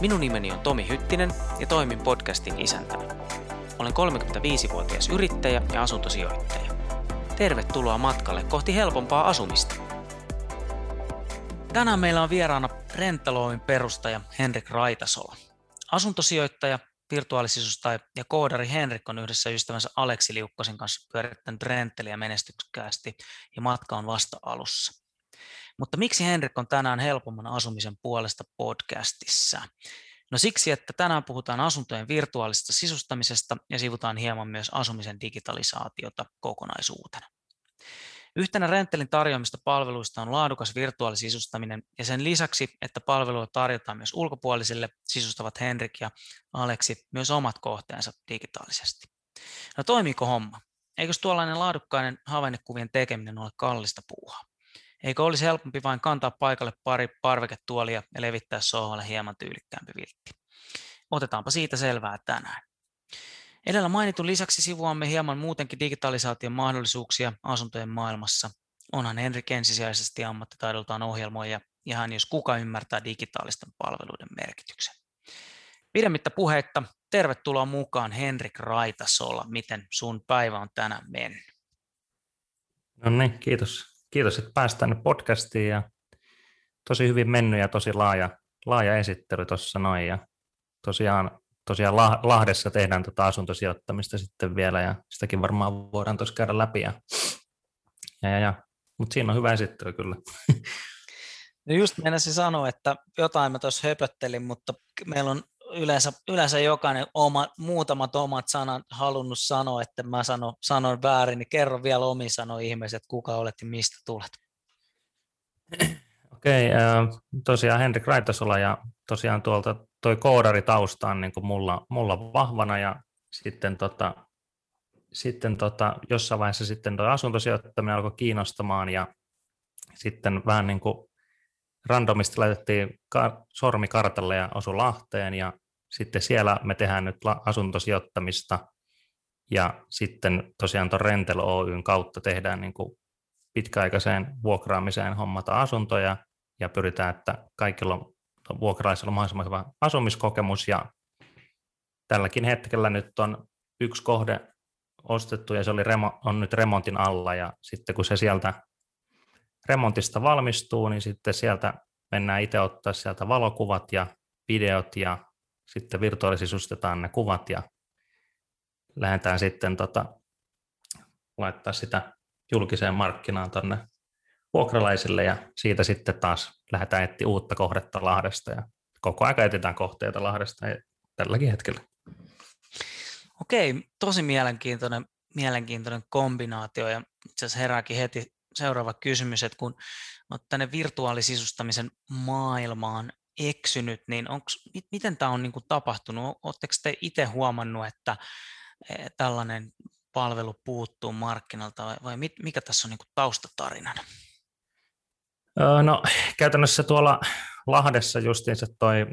Minun nimeni on Tomi Hyttinen ja toimin podcastin isäntänä. Olen 35-vuotias yrittäjä ja asuntosijoittaja. Tervetuloa matkalle kohti helpompaa asumista. Tänään meillä on vieraana Rentaloin perustaja Henrik Raitasola. Asuntosijoittaja, virtuaalisuustaja ja koodari Henrik on yhdessä ystävänsä Aleksi Liukkosen kanssa pyörittänyt Renteliä menestyksekkäästi ja matka on vasta alussa. Mutta miksi Henrik on tänään helpomman asumisen puolesta podcastissa? No siksi, että tänään puhutaan asuntojen virtuaalisesta sisustamisesta ja sivutaan hieman myös asumisen digitalisaatiota kokonaisuutena. Yhtenä Rentelin tarjoamista palveluista on laadukas virtuaalisisustaminen ja sen lisäksi, että palvelua tarjotaan myös ulkopuolisille, sisustavat Henrik ja Aleksi myös omat kohteensa digitaalisesti. No toimiiko homma? Eikös tuollainen laadukkainen havainnekuvien tekeminen ole kallista puuhaa? Eikö olisi helpompi vain kantaa paikalle pari parveketuolia ja levittää sohvalle hieman tyylikkäämpi viltti? Otetaanpa siitä selvää tänään. Edellä mainitun lisäksi sivuamme hieman muutenkin digitalisaation mahdollisuuksia asuntojen maailmassa. Onhan Henrik ensisijaisesti ammattitaidoltaan ohjelmoija ja hän jos kuka ymmärtää digitaalisten palveluiden merkityksen. Pidemmittä puheitta, tervetuloa mukaan Henrik Raitasola. Miten sun päivä on tänään mennyt? No niin, kiitos kiitos, että pääsit tänne podcastiin ja tosi hyvin mennyt ja tosi laaja, laaja esittely tuossa noin ja tosiaan, tosiaan Lahdessa tehdään tuota asuntosijoittamista sitten vielä ja sitäkin varmaan voidaan tuossa käydä läpi ja, ja, ja, ja. mutta siinä on hyvä esittely kyllä. No just meinasin sanoa, että jotain mä tuossa höpöttelin, mutta meillä on yleensä, yleensä jokainen oma, muutamat omat sanat halunnut sanoa, että mä sanon, sanon väärin, niin kerro vielä omi sano ihmiset, kuka olet ja mistä tulet. Okei, okay, tosiaan Henrik Raitasola ja tosiaan tuolta toi koodari tausta on niin mulla, mulla vahvana ja sitten, tota, sitten tota, jossain vaiheessa sitten toi asuntosijoittaminen alkoi kiinnostamaan ja sitten vähän niin kuin randomisti laitettiin sormi kartalle ja osu Lahteen ja sitten siellä me tehdään nyt asuntosijoittamista. Ja sitten tosiaan tuon Rentel Oyn kautta tehdään niin kuin pitkäaikaiseen vuokraamiseen hommata asuntoja ja pyritään, että kaikilla on vuokralaisilla on mahdollisimman hyvä asumiskokemus. Ja tälläkin hetkellä nyt on yksi kohde ostettu ja se oli remo, on nyt remontin alla. Ja sitten kun se sieltä remontista valmistuu, niin sitten sieltä mennään itse ottaa sieltä valokuvat ja videot ja sitten virtuaalisisustetaan ne kuvat ja lähdetään sitten tota, laittaa sitä julkiseen markkinaan tuonne vuokralaisille ja siitä sitten taas lähdetään etsiä uutta kohdetta Lahdesta ja koko ajan etsitään kohteita Lahdesta tälläkin hetkellä. Okei, tosi mielenkiintoinen, mielenkiintoinen kombinaatio ja itse asiassa herääkin heti seuraava kysymys, että kun olet tänne virtuaalisisustamisen maailmaan eksynyt, niin onks, miten tämä on niin kuin tapahtunut? Oletteko te itse huomannut, että e, tällainen palvelu puuttuu markkinalta vai, vai mikä tässä on niin kuin taustatarinana? No käytännössä tuolla Lahdessa justiinsa toi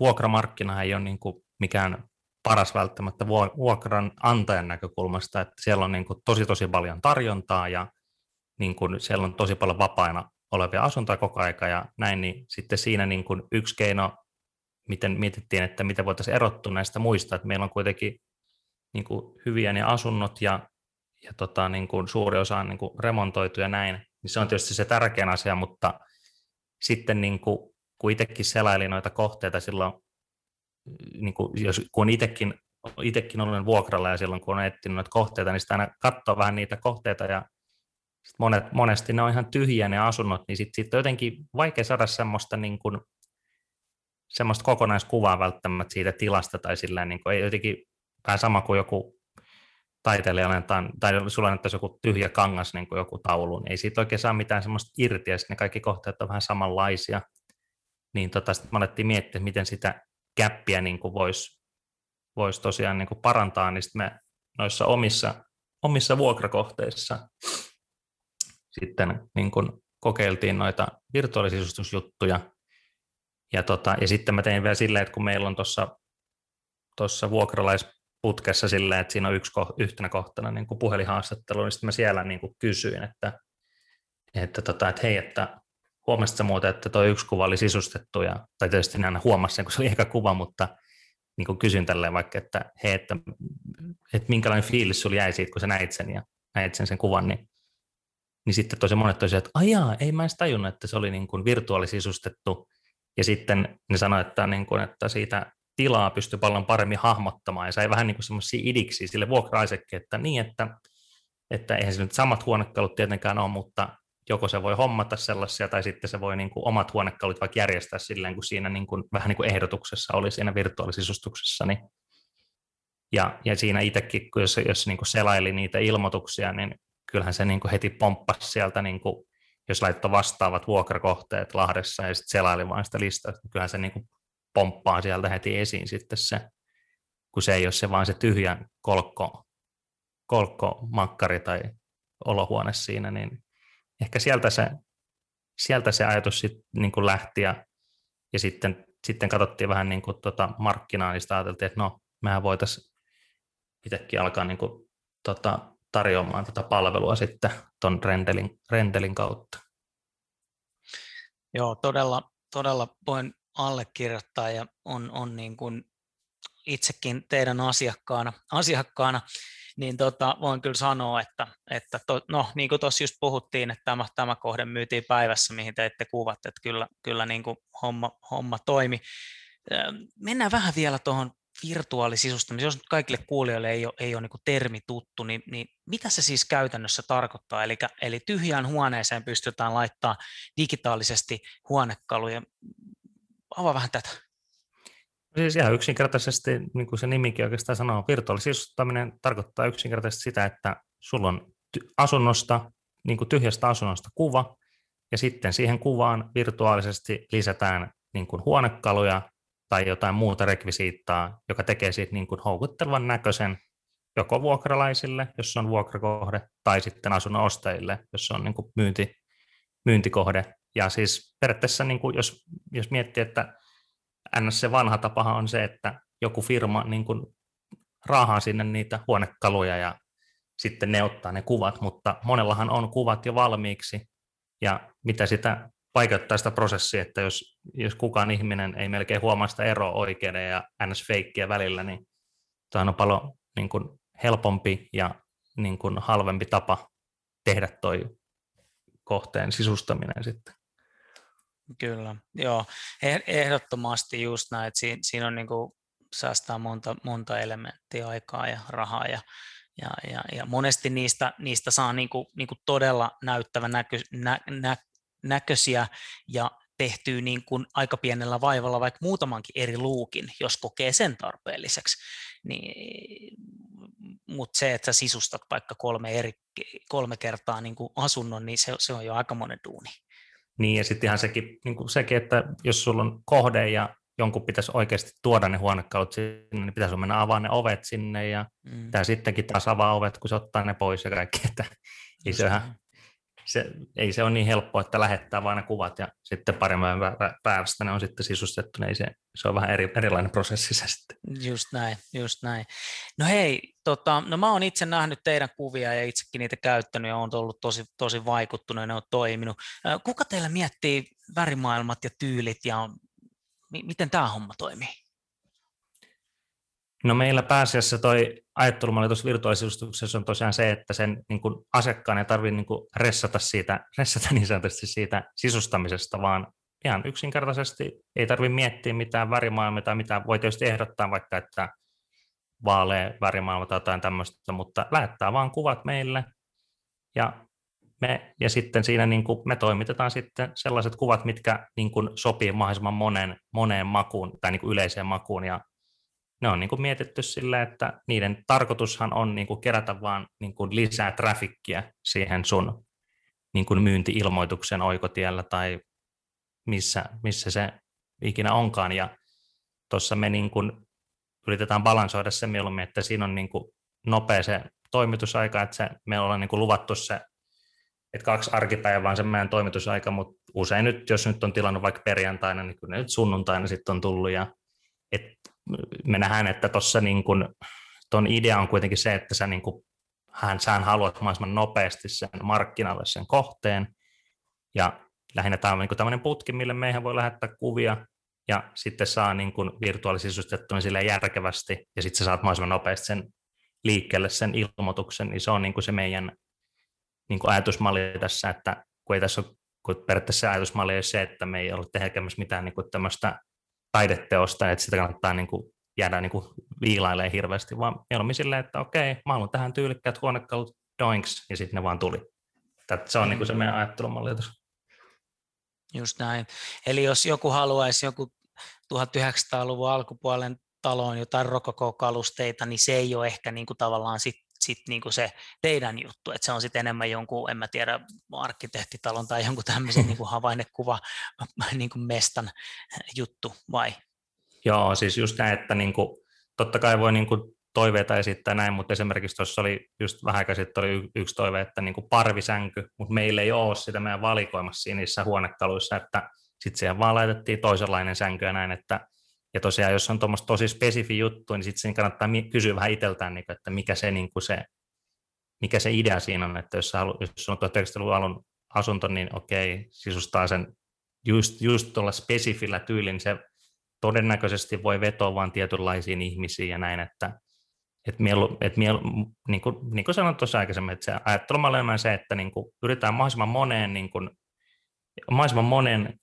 vuokramarkkina ei ole niin kuin mikään paras välttämättä vuokran antajan näkökulmasta, että siellä on niin kuin tosi tosi paljon tarjontaa ja niin kuin siellä on tosi paljon vapaina olevia asuntoja koko aika ja näin, niin sitten siinä niin kuin yksi keino, miten mietittiin, että miten voitaisiin erottua näistä muista, että meillä on kuitenkin niin kuin hyviä ne asunnot ja, ja tota, niin kuin suuri osa on niin kuin remontoitu ja näin, niin se on tietysti se tärkein asia, mutta sitten niin kuin, kun itsekin selaili noita kohteita silloin, niin kuin, jos, kun itsekin, itsekin olen vuokralla ja silloin kun on etsinyt noita kohteita, niin sitä aina katsoo vähän niitä kohteita ja monet, monesti ne on ihan tyhjiä ne asunnot, niin sitten sit on jotenkin vaikea saada semmoista, niin kuin, semmoista kokonaiskuvaa välttämättä siitä tilasta tai sillä niin kuin, ei jotenkin vähän sama kuin joku taiteilija tai, tai sulla näyttäisi joku tyhjä kangas, niin kuin joku taulu, niin ei siitä oikein saa mitään semmoista irti, ja ne kaikki kohteet on vähän samanlaisia. niin tota, sitten me alettiin miettiä, miten sitä käppiä niin voisi vois tosiaan niin kuin parantaa, niin sitten me noissa omissa, omissa vuokrakohteissa sitten niin kuin kokeiltiin noita virtuaalisisustusjuttuja, ja, tota, ja sitten mä tein vielä silleen, että kun meillä on tuossa tuossa vuokralaisputkessa silleen, että siinä on yksi yhtenä kohtana niin kuin puhelinhaastattelu, niin sitten mä siellä niin kuin kysyin, että, että, tota, että hei, että huomasit sä muuten, että tuo yksi kuva oli sisustettu, ja, tai tietysti en aina huomasi sen, kun se oli eka kuva, mutta niin kuin kysyn tälleen vaikka, että hei, että, että minkälainen fiilis sulla jäi siitä, kun sä näit sen ja näit sen, sen kuvan, niin, niin sitten tosi monet tosiaan, että ajaa, ei mä edes tajunnut, että se oli niin kuin virtuaalisisustettu, ja sitten ne sanoivat, että, niin kuin, että siitä tilaa pystyy paljon paremmin hahmottamaan, ja sai vähän niin kuin semmoisia idiksi sille vuokra että niin, että, että eihän se nyt samat huonekalut tietenkään ole, mutta joko se voi hommata sellaisia, tai sitten se voi niin kuin omat huonekalut vaikka järjestää silleen, kun siinä niin kuin, vähän niin kuin ehdotuksessa oli siinä virtuaalisisustuksessa, niin. Ja, ja siinä itsekin, kun jos, jos niin kuin selaili niitä ilmoituksia, niin kyllähän se niin kuin heti pomppasi sieltä, niin kuin, jos laittoi vastaavat vuokrakohteet Lahdessa ja sitten selaili vain sitä listaa, niin kyllähän se niin kuin pomppaa sieltä heti esiin sitten se, kun se ei ole se vaan se tyhjä kolkko, kolkko makkari tai olohuone siinä, niin ehkä sieltä se, sieltä se ajatus sitten niin kuin lähti ja, ja sitten, sitten katsottiin vähän niin kuin tuota markkinaa, niin sitä ajateltiin, että no, mehän voitaisiin itsekin alkaa niin kuin, tota, tarjoamaan tätä palvelua sitten tuon rendelin, rendelin kautta. Joo, todella, todella voin allekirjoittaa ja on, on niin kuin itsekin teidän asiakkaana, asiakkaana niin tota, voin kyllä sanoa, että, että to, no, niin kuin tuossa just puhuttiin, että tämä, tämä kohde myytiin päivässä, mihin teitte kuvat, että kyllä, kyllä niin kuin homma, homma toimi. Mennään vähän vielä tuohon virtuaalisisustamiseen. Jos kaikille kuulijoille ei ole, ei ole niin termi tuttu, niin, niin mitä se siis käytännössä tarkoittaa? Eli, eli tyhjään huoneeseen pystytään laittaa digitaalisesti huonekaluja. Avaa vähän tätä. Siis ihan yksinkertaisesti, niin kuin se nimikin oikeastaan sanoo, virtuaalisisustaminen tarkoittaa yksinkertaisesti sitä, että sulla on asunnosta, niin kuin tyhjästä asunnosta kuva, ja sitten siihen kuvaan virtuaalisesti lisätään niin kuin huonekaluja tai jotain muuta rekvisiittaa, joka tekee siitä niin kuin houkuttelevan näköisen joko vuokralaisille, jos on vuokrakohde, tai sitten asunnon ostajille, jos on niin kuin myynti, myyntikohde. Ja siis periaatteessa, niin kuin jos, jos miettii, että ns. se vanha tapahan on se, että joku firma niin kuin raahaa sinne niitä huonekaluja ja sitten ne ottaa ne kuvat, mutta monellahan on kuvat jo valmiiksi, ja mitä sitä vaikeuttaa sitä prosessia, että jos, jos kukaan ihminen ei melkein huomaa sitä eroa oikeiden ja ns-feikkiä välillä, niin tämä on paljon niin kuin helpompi ja niin kuin halvempi tapa tehdä toi kohteen sisustaminen sitten. Kyllä, joo, eh, ehdottomasti just näin, että siinä, siinä on niin kuin, säästää monta, monta elementtiä aikaa ja rahaa ja, ja, ja, ja monesti niistä, niistä saa niin kuin, niin kuin todella näyttävän näkö, nä, nä, näköisiä ja tehtyä niin kuin aika pienellä vaivalla vaikka muutamankin eri luukin, jos kokee sen tarpeelliseksi. Niin, Mutta se, että sä sisustat vaikka kolme, eri, kolme kertaa niin kuin asunnon, niin se, se on jo aika monen duuni. Niin, ja sitten ihan sekin, niin kuin sekin, että jos sulla on kohde ja jonkun pitäisi oikeasti tuoda ne huonekalut sinne, niin pitäisi mennä avaa ne ovet sinne ja mm. tämä sittenkin taas avaa ovet, kun se ottaa ne pois ja kaikki, että ei se, ihan, se, ei se ole niin helppoa, että lähettää vain ne kuvat ja sitten paremmin päivästä ne on sitten sisustettu, niin se, se on vähän eri, erilainen prosessi se sitten. Just näin, just näin. No hei, tota, no mä oon itse nähnyt teidän kuvia ja itsekin niitä käyttänyt ja on ollut tosi, tosi vaikuttunut ja ne on toiminut. Kuka teillä miettii värimaailmat ja tyylit ja miten tämä homma toimii? No meillä pääasiassa toi ajattelumalli tuossa on tosiaan se, että sen niin kuin asiakkaan ei tarvitse niin kuin ressata, siitä, ressata niin sanotusti siitä sisustamisesta, vaan ihan yksinkertaisesti ei tarvitse miettiä mitään värimaailmaa tai mitä voi tietysti ehdottaa vaikka, että vaalea värimaailma tai jotain tämmöistä, mutta lähettää vaan kuvat meille. Ja, me, ja sitten siinä niin kuin me toimitetaan sitten sellaiset kuvat, mitkä niin kuin sopii mahdollisimman monen, moneen makuun tai niin kuin yleiseen makuun. Ja ne on niin kuin mietitty sille, että niiden tarkoitushan on niin kuin kerätä vaan niin kuin lisää trafikkiä siihen sun niin kuin myynti-ilmoituksen oikotiellä tai missä, missä se ikinä onkaan. Ja tuossa me niin kuin yritetään balansoida se mieluummin, että siinä on niin kuin nopea se toimitusaika, että se, me ollaan niin kuin luvattu se, että kaksi arkipäivää on se meidän toimitusaika, mutta usein nyt, jos nyt on tilannut vaikka perjantaina, niin kyllä nyt sunnuntaina sitten on tullut. Ja, me nähdään, että tuossa niin kuin, ton idea on kuitenkin se, että sä, niin kuin, hän, sä haluat mahdollisimman nopeasti sen markkinalle sen kohteen, ja lähinnä tämä on niin tämmöinen putki, mille meihin voi lähettää kuvia, ja sitten saa niin kuin virtuaalisisustettua sille järkevästi, ja sitten sä saat mahdollisimman nopeasti sen liikkeelle sen ilmoituksen, niin se on niin kuin se meidän niin kuin ajatusmalli tässä, että kun ei tässä ole, kun periaatteessa se ajatusmalli ei se, että me ei ole tekemässä mitään niin kuin tämmöistä taideteosta, että sitä kannattaa niin kuin jäädä niin kuin viilailemaan hirveästi, vaan mieluummin silleen, että okei, mä haluan tähän tyylikkäät huonekalut, doinks, ja sitten ne vaan tuli. Tätä, se on niin kuin se meidän ajattelumalli. Just näin. Eli jos joku haluaisi joku 1900-luvun alkupuolen taloon jotain rokokokalusteita, niin se ei ole ehkä niin kuin tavallaan sit, sit niin kuin se teidän juttu, että se on sitten enemmän jonkun, en mä tiedä, arkkitehtitalon tai jonkun tämmöisen niin kuin havainnekuva niin kuin mestan juttu, vai? Joo, siis just näin, että niin kuin, totta kai voi niin kuin toiveita esittää näin, mutta esimerkiksi tuossa oli just vähän sitten oli yksi toive, että niin kuin parvisänky, mutta meillä ei ole sitä meidän valikoimassa niissä huonekaluissa, että sitten siihen vaan laitettiin toisenlainen sänky ja näin, että ja tosiaan, jos on tuommoista tosi spesifi juttu, niin sitten kannattaa kysyä vähän itseltään, niin että mikä se, niin kuin se, mikä se idea siinä on, että jos, halu, jos on 1900-luvun alun asunto, niin okei, sisustaa sen just, just tuolla spesifillä tyylin, niin se todennäköisesti voi vetoa vain tietynlaisiin ihmisiin ja näin, että et mielu, et mielu, niin, kuin, niin kuin sanoin tuossa aikaisemmin, että se ajattelumalli on se, että niin kuin yritetään mahdollisimman moneen, niin kuin, mahdollisimman monen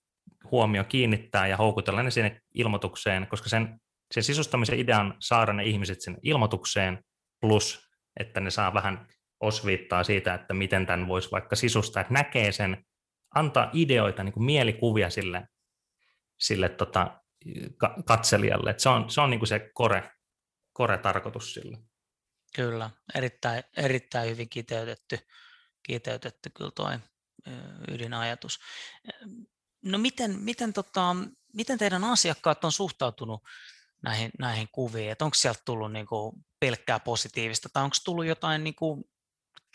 huomio kiinnittää ja houkutella ne sinne ilmoitukseen, koska sen, sen sisustamisen idea on saada ne ihmiset sinne ilmoitukseen, plus että ne saa vähän osviittaa siitä, että miten tämän voisi vaikka sisustaa, että näkee sen, antaa ideoita, niin kuin mielikuvia sille, sille tota, katselijalle. Että se on, se on niin kuin se kore, kore tarkoitus sille. Kyllä, erittäin, erittäin hyvin kiteytetty, kiteytetty kyllä tuo ydinajatus. No miten, miten, tota, miten teidän asiakkaat on suhtautunut näihin, näihin kuviin? Onko sieltä tullut niinku pelkkää positiivista tai onko tullut jotain niinku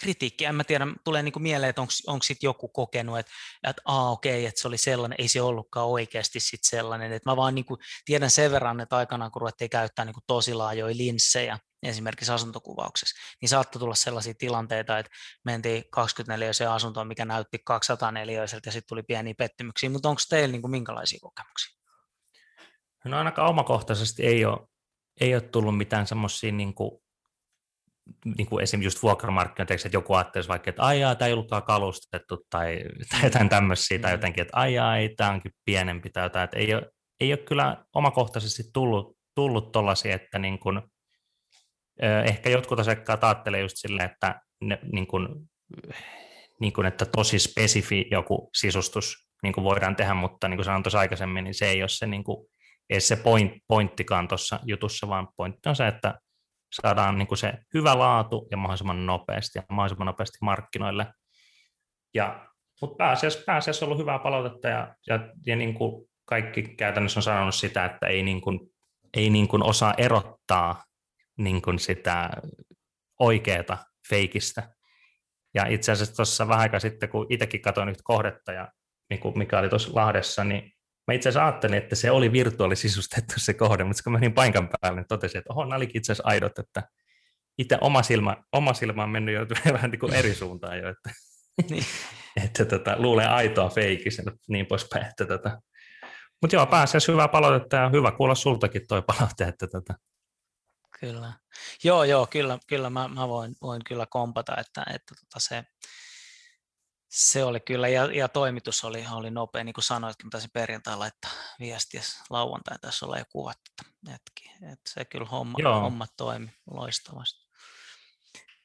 kritiikkiä, en mä tiedä, tulee niin kuin mieleen, että onko sitten joku kokenut, että, että aa okei, okay, että se oli sellainen, ei se ollutkaan oikeasti sit sellainen, että mä vaan niin kuin tiedän sen verran, että aikanaan kun ruvettiin käyttää niin kuin tosi laajoja linssejä, esimerkiksi asuntokuvauksessa, niin saattoi tulla sellaisia tilanteita, että mentiin 24 asuntoon, mikä näytti 204 ja sitten tuli pieniä pettymyksiä, mutta onko teillä niin kuin minkälaisia kokemuksia? No ainakaan omakohtaisesti ei ole, ei ole tullut mitään semmoisia niin kuin niin kuin esimerkiksi just vuokramarkkinoita, että joku ajattelisi vaikka, että aijaa, tämä ei ollutkaan kalustettu tai, tai jotain tämmöisiä, tai mm. jotenkin, että aijaa, ei, tämä onkin pienempi tai jotain, että ei ole, ei ole kyllä omakohtaisesti tullut, tullut tollaisia, että niin kuin, ehkä jotkut asiakkaat ajattelee just silleen, että ne, niin kuin, niin kuin, että tosi spesifi joku sisustus niin kuin voidaan tehdä, mutta niin kuin sanoin tuossa aikaisemmin, niin se ei ole se, niin kuin, ei se point, pointtikaan tuossa jutussa, vaan pointti on se, että saadaan niin kuin se hyvä laatu ja mahdollisimman nopeasti ja mahdollisimman nopeasti markkinoille. Ja, mutta pääasiassa, pääasiassa on ollut hyvää palautetta ja, ja, ja niin kuin kaikki käytännössä on sanonut sitä, että ei, niin kuin, ei niin kuin osaa erottaa niin kuin sitä oikeata feikistä. Ja itse asiassa tuossa vähän aikaa sitten, kun itsekin katsoin yhtä kohdetta, ja niin kuin mikä oli tuossa Lahdessa, niin Mä itse asiassa ajattelin, että se oli virtuaalisisustettu se kohde, mutta kun menin paikan päälle, niin totesin, että oho, nämä olikin itse asiassa aidot, että itse oma silmä, oma silmä on mennyt jo vähän niin kuin eri suuntaan jo, että, niin. että tota, luulee aitoa feikisen, niin poispäin. Että tota. Mutta joo, pääasiassa hyvää palautetta ja hyvä kuulla sultakin toi palaute. Että tota. Kyllä. Joo, joo, kyllä, kyllä mä, mä voin, voin kyllä kompata, että, että tota se, se oli kyllä, ja, ja toimitus oli, oli nopea, niin kuin sanoitkin, taisin perjantai laittaa viestiä, lauantai tässä olla jo kuvattu hetki, että se kyllä homma, homma toimi loistavasti.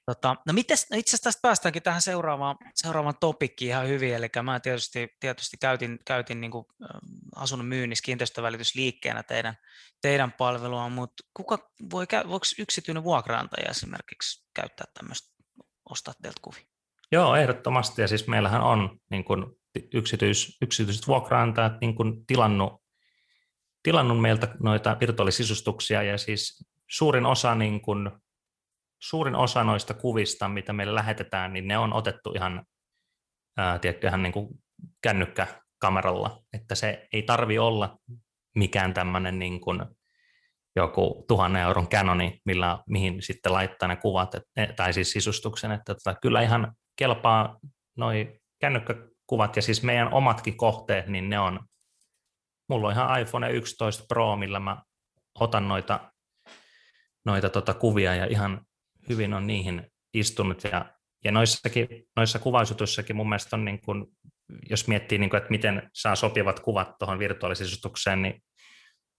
Tota, no mites, no itse asiassa tästä päästäänkin tähän seuraavaan, seuraavaan topikkiin ihan hyvin, eli mä tietysti, tietysti käytin, käytin niin kuin asunnon myynnissä kiinteistövälitysliikkeenä teidän, teidän palvelua, mutta kuka voi, voiko yksityinen vuokraantaja esimerkiksi käyttää tämmöistä, ostaa teiltä kuvia? Joo, ehdottomasti. Ja siis meillähän on niin kuin yksityis, yksityiset vuokraantajat niin kuin tilannut tilannut meiltä noita virtuaalisisustuksia ja siis suurin osa, niin kuin, suurin osa noista kuvista, mitä meille lähetetään, niin ne on otettu ihan, ää, tiedätkö, ihan niin kuin kännykkäkameralla, että se ei tarvi olla mikään tämmöinen niin kuin joku tuhannen euron Canoni, millä, mihin sitten laittaa ne kuvat, et, tai siis sisustuksen, että tota, kyllä ihan kelpaa noi kännykkäkuvat. Ja siis meidän omatkin kohteet, niin ne on, mulla on ihan iPhone 11 Pro, millä mä otan noita, noita tota kuvia ja ihan hyvin on niihin istunut. Ja, ja noissakin, noissa kuvaisutussakin mun mielestä on niin kuin, jos miettii, niin kuin, että miten saa sopivat kuvat tuohon virtuaalisisustukseen, niin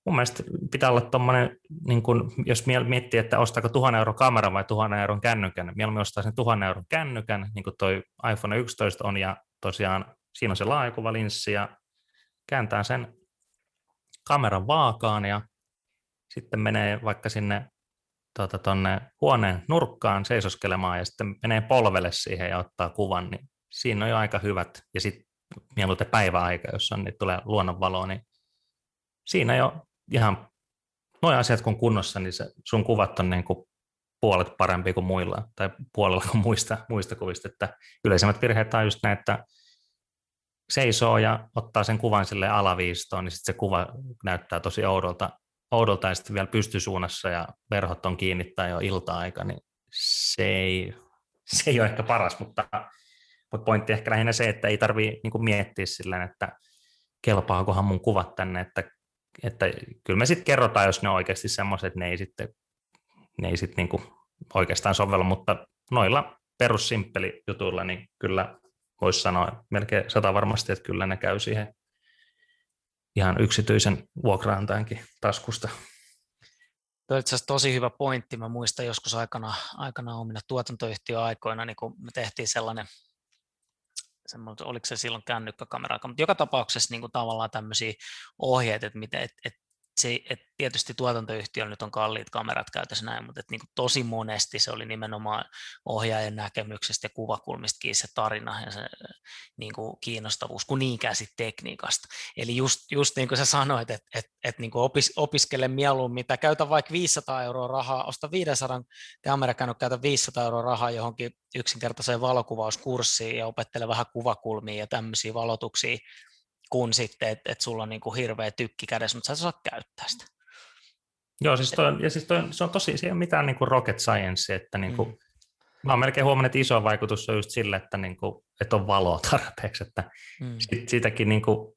mun mielestä pitää olla tuommoinen, niin kun, jos miettii, että ostaako tuhannen euron kamera vai tuhannen euron kännykän, niin mieluummin ostaa sen tuhannen euron kännykän, niin kuin toi iPhone 11 on, ja tosiaan siinä on se laajakuvalinssi, ja kääntää sen kameran vaakaan, ja sitten menee vaikka sinne tuota, tonne huoneen nurkkaan seisoskelemaan, ja sitten menee polvelle siihen ja ottaa kuvan, niin siinä on jo aika hyvät, ja sitten mieluiten päiväaika, jos on, niin tulee luonnonvaloa, niin siinä jo ihan noin asiat kun kunnossa, niin se, sun kuvat on niin kuin puolet parempi kuin muilla, tai puolella kuin muista, muista kuvista, että yleisimmät virheet on just näin, että seisoo ja ottaa sen kuvan sille alaviistoon, niin sitten se kuva näyttää tosi oudolta, oudolta ja sitten vielä pystysuunnassa ja verhot on kiinni tai jo ilta-aika, niin se ei, se ei ole ehkä paras, mutta, mutta pointti ehkä lähinnä se, että ei tarvitse niin miettiä sillä että kelpaakohan mun kuvat tänne, että että kyllä me sitten kerrotaan, jos ne on oikeasti semmoiset, että ne ei sitten, ne ei sitten niinku oikeastaan sovella, mutta noilla perussimppeli jutuilla, niin kyllä voisi sanoa melkein sata varmasti, että kyllä ne käy siihen ihan yksityisen vuokraantajankin taskusta. Tuo on tosi hyvä pointti. Mä muistan joskus aikana, aikana omina tuotantoyhtiöaikoina, niin kun me tehtiin sellainen semmoinen, oliko se silloin kännykkäkamera, mutta joka tapauksessa niin kuin tavallaan tämmöisiä ohjeita, että, miten, että se, että tietysti tuotantoyhtiöllä nyt on kalliit kamerat käytössä näin, mutta että niin kuin tosi monesti se oli nimenomaan ohjaajan näkemyksestä ja kuvakulmistakin se tarina ja se niin kuin kiinnostavuus, kuin niinkään sit tekniikasta. Eli just, just niin kuin sä sanoit, että, että, että niin kuin opis, opiskele mieluummin tai käytä vaikka 500 euroa rahaa, osta 500 kamerakännykkä, käytä 500 euroa rahaa johonkin yksinkertaiseen valokuvauskurssiin ja opettele vähän kuvakulmia ja tämmöisiä valotuksia, kuin sitten, että et sulla on niin kuin hirveä tykki kädessä, mutta sä et osaa käyttää sitä. Joo, siis toi, ja siis toi, se on tosi, se ei ole mitään niin kuin rocket science, että niin kuin, mm. mä oon melkein huomannut, että iso vaikutus on just sille, että, niin kuin, että on valoa tarpeeksi, että mm. sit, siitäkin niin kuin,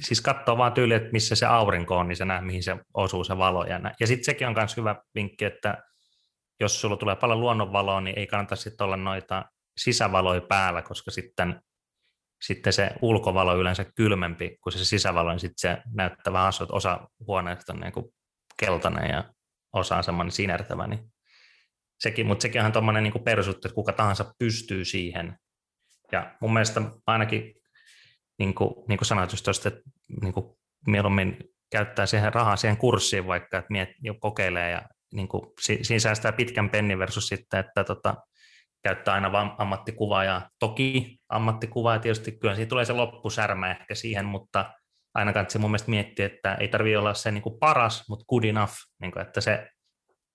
siis katsoo vaan tyyli, että missä se aurinko on, niin se näe, mihin se osuu se valo. Ja, ja sitten sekin on myös hyvä vinkki, että jos sulla tulee paljon luonnonvaloa, niin ei kannata sitten olla noita sisävaloja päällä, koska sitten sitten se ulkovalo on yleensä kylmempi kuin se sisävalo, niin sitten se näyttää vähän osa huoneesta on niin kuin keltainen ja osa on semmoinen sinertävä, niin sekin, mutta sekin on tuommoinen niin perusjuttu, että kuka tahansa pystyy siihen. Ja mun mielestä ainakin, niin kuin, niin kuin sanoit just tuosta, että niin kuin mieluummin käyttää siihen rahaa siihen kurssiin vaikka, että miet, kokeilee ja niin kuin, siinä säästää pitkän pennin versus sitten, että tota, käyttää aina vain ammattikuvaajaa. Toki ammattikuvaaja tietysti kyllä siinä tulee se loppusärmä ehkä siihen, mutta aina kannattaa mun mielestä miettiä, että ei tarvitse olla se niin kuin paras, mutta good enough, niin kuin, että se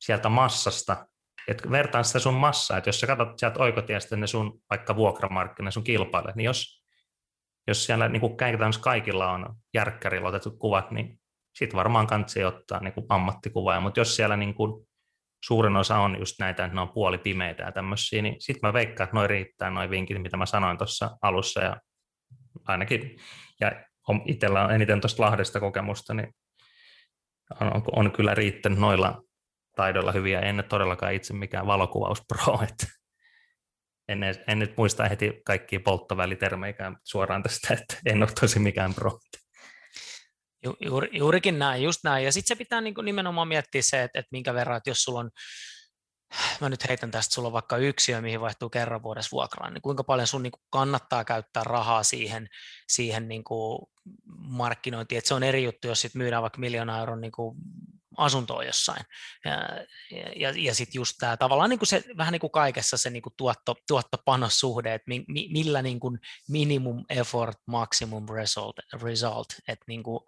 sieltä massasta, että vertaan sitä sun massaa, että jos sä katsot sieltä oikotiestä ne sun vaikka vuokramarkkina, sun kilpailijat, niin jos, jos siellä niin kuin kaikilla on järkkärillä otetut kuvat, niin sitten varmaan kannattaa ottaa niin ammattikuvaaja, mutta jos siellä niin kuin suurin osa on just näitä, että ne on puoli pimeitä ja tämmöisiä, niin sitten mä veikkaan, että noin riittää, noin vinkit, mitä mä sanoin tuossa alussa, ja ainakin, ja itsellä on eniten tuosta Lahdesta kokemusta, niin on, on kyllä riittänyt noilla taidoilla hyviä, en todellakaan itse mikään valokuvauspro, että en, en nyt muista heti kaikkia polttovälitermeikään suoraan tästä, että en ole tosi mikään pro. Ju, juuri, juurikin näin, just näin. Ja sitten se pitää niin nimenomaan miettiä se, että, että minkä verran, että jos sulla on, mä nyt heitän tästä, sulla on vaikka yksiö, mihin vaihtuu kerran vuodessa vuokraan, niin kuinka paljon sun niin kannattaa käyttää rahaa siihen, siihen niin markkinointiin. Että se on eri juttu, jos sit myydään vaikka miljoona euron niin asuntoa jossain. Ja, ja, ja sitten just tämä tavallaan niin kuin se, vähän niin kuin kaikessa se niin kuin tuotto, tuotto-panossuhde, että mi, mi, millä niin kuin minimum effort, maximum result, result että niin kuin,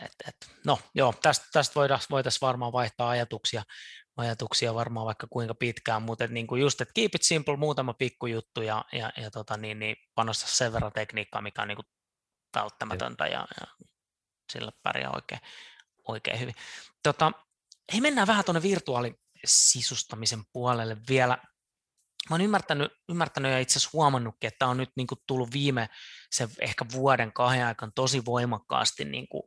et, et, no joo, tästä, tästä voitaisiin voitais varmaan vaihtaa ajatuksia, ajatuksia varmaan vaikka kuinka pitkään, mutta et niinku just, että keep it simple, muutama pikkujuttu ja, ja, ja tota, niin, niin panosta sen verran tekniikkaa, mikä on niinku välttämätöntä ja, ja sillä pärjää oikein, oikein hyvin. Tota, hei, mennään vähän tuonne virtuaalisisustamisen puolelle vielä. Mä oon ymmärtänyt, ymmärtänyt ja itse asiassa huomannutkin, että on nyt niin kuin tullut viime se ehkä vuoden kahden aikana tosi voimakkaasti niin kuin,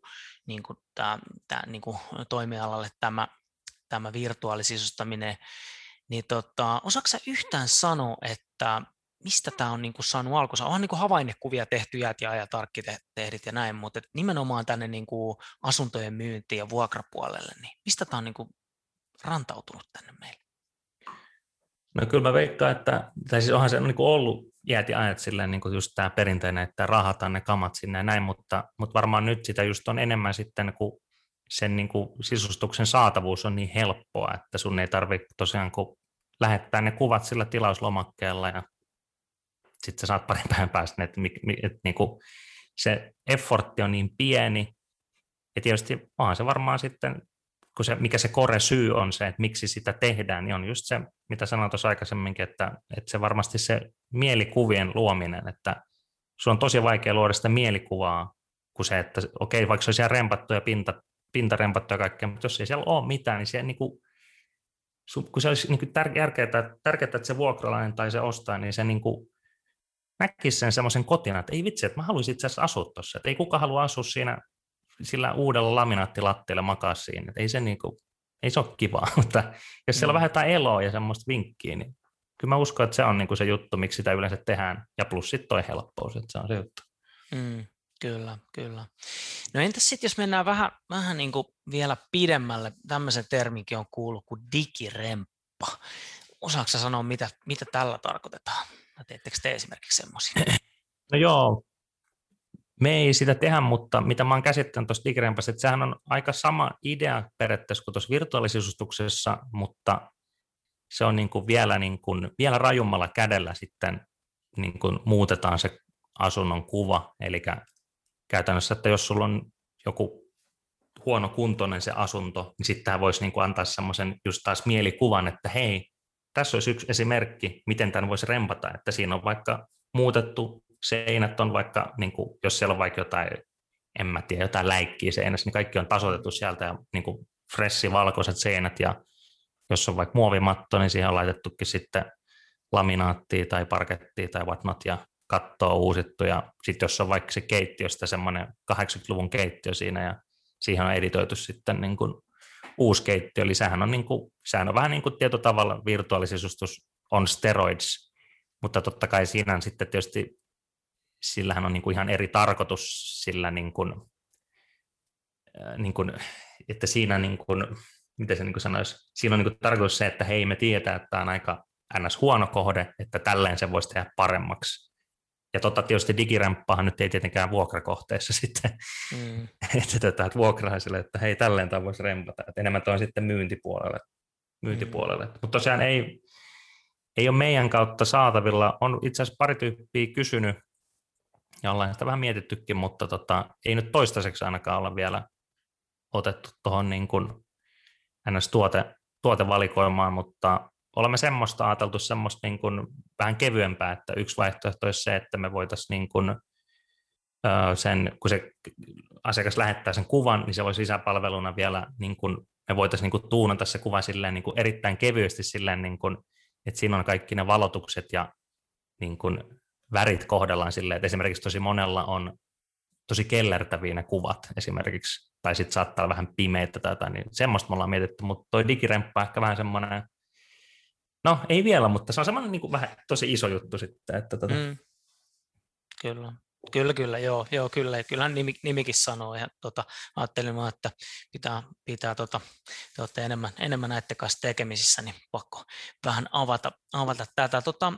niin kuin tämä, tämä niin kuin toimialalle tämä, tämä virtuaalisisustaminen. Niin tota, osaatko sä yhtään sanoa, että mistä tämä on niin saanut alkunsa? Onhan niin havainnekuvia tehty ja ajat arkkitehdit ja näin, mutta nimenomaan tänne niin asuntojen myyntiin ja vuokrapuolelle, niin mistä tämä on niin rantautunut tänne meille? No kyllä mä veikkaan, että, tai siis onhan se niin ollut jäät ja ajat silleen niin just tämä perinteinen, että rahataan ne kamat sinne ja näin, mutta, mutta varmaan nyt sitä just on enemmän sitten, kun sen niin kuin sisustuksen saatavuus on niin helppoa, että sun ei tarvitse tosiaan kun lähettää ne kuvat sillä tilauslomakkeella ja sitten sä saat parin päivän päästä, että, että, niin kuin se effortti on niin pieni, ja tietysti onhan se varmaan sitten, kun se, mikä se kore syy on se, että miksi sitä tehdään, niin on just se, mitä sanoin tuossa aikaisemminkin, että, että se varmasti se mielikuvien luominen, että sun on tosi vaikea luoda sitä mielikuvaa, kuin se, että okei, vaikka se olisi ihan rempattu ja pinta, pinta rempattu ja kaikkea, mutta jos ei siellä ole mitään, niin se niin kuin, kun se olisi niin tärkeää, tärkeää, että se vuokralainen tai se ostaa, niin se niin kuin näkisi sen semmoisen kotina, että ei vitsi, että mä haluaisin itse asiassa asua tuossa, että ei kuka halua asua siinä sillä uudella laminaattilattialla makaa siinä, että ei se, niin kuin, ei se ole kivaa, mutta jos siellä on mm. vähän jotain eloa ja semmoista vinkkiä, niin kyllä mä uskon, että se on niin kuin se juttu, miksi sitä yleensä tehdään, ja plus sitten toi helppous, että se on se juttu. Mm, kyllä, kyllä. No entäs sitten, jos mennään vähän, vähän niin kuin vielä pidemmälle, tämmöisen terminkin on kuullut kuin digiremppa. Osaatko sanoa, mitä, mitä tällä tarkoitetaan? Teettekö te esimerkiksi semmoisia? No joo, me ei sitä tehdä, mutta mitä mä oon käsittänyt tuossa DigiRempassa, että sehän on aika sama idea periaatteessa kuin tuossa virtuaalisuustuksessa, mutta se on niin kuin vielä, niin kuin, vielä rajummalla kädellä sitten niin kuin muutetaan se asunnon kuva, eli käytännössä, että jos sulla on joku huono kuntoinen se asunto, niin sitten tämä voisi niin kuin antaa semmoisen just taas mielikuvan, että hei, tässä olisi yksi esimerkki, miten tämän voisi rempata, että siinä on vaikka muutettu seinät on vaikka, niin kuin, jos siellä on vaikka jotain, en mä tiedä, jotain läikkiä seinässä, niin kaikki on tasoitettu sieltä ja niin kuin fressi valkoiset seinät ja jos on vaikka muovimatto, niin siihen on laitettukin sitten laminaattia tai parkettia tai whatnot ja kattoa uusittu ja sitten jos on vaikka se keittiöstä semmoinen 80-luvun keittiö siinä ja siihen on editoitu sitten niin kuin uusi keittiö, eli sehän on, niin kuin, sehän on vähän niin kuin tietotavalla virtuaalisisustus on steroids, mutta totta kai siinä on sitten tietysti, sillähän on niin kuin ihan eri tarkoitus sillä, niin kuin, äh, niin kuin, että siinä, niin kuin, miten se niin kuin sanoisi, siinä on niin kuin tarkoitus se, että hei me tiedetään, että tämä on aika ns. huono kohde, että tälleen se voisi tehdä paremmaksi. Ja totta tietysti digiremppahan nyt ei tietenkään vuokrakohteessa sitten, mm. että, tota, että vuokraisille, että hei tälleen tämä voisi rempata, että enemmän tuo sitten myyntipuolelle. myyntipuolelle. Mm. Mutta tosiaan ei, ei ole meidän kautta saatavilla, on itse asiassa pari tyyppiä kysynyt, ja ollaan sitä vähän mietittykin, mutta tota, ei nyt toistaiseksi ainakaan olla vielä otettu tuohon niin kuin NS-tuote, tuotevalikoimaan, mutta olemme semmoista ajateltu semmoista niin kuin vähän kevyempää, että yksi vaihtoehto olisi se, että me voitaisiin niin kuin, sen, kun se asiakas lähettää sen kuvan, niin se voi sisäpalveluna vielä, niin kuin, me voitaisiin niin kuin tuunata se kuva silleen niin kuin erittäin kevyesti silleen, niin kuin, että siinä on kaikki ne valotukset ja niin kuin värit kohdellaan silleen, että esimerkiksi tosi monella on tosi kellertäviä ne kuvat esimerkiksi, tai sitten saattaa olla vähän pimeitä tai jotain, niin semmoista me ollaan mietitty, mutta toi digiremppa ehkä vähän semmoinen No, ei vielä, mutta se on semmoinen niin kuin vähän tosi iso juttu sitten. Että tota... mm. Kyllä. Kyllä, kyllä, joo, joo kyllä. Kyllähän nimi, nimikin sanoo, ja tota, ajattelin vaan, että pitää, pitää tota, te enemmän, enemmän näiden kanssa tekemisissä, niin pakko vähän avata, avata tätä. Tota,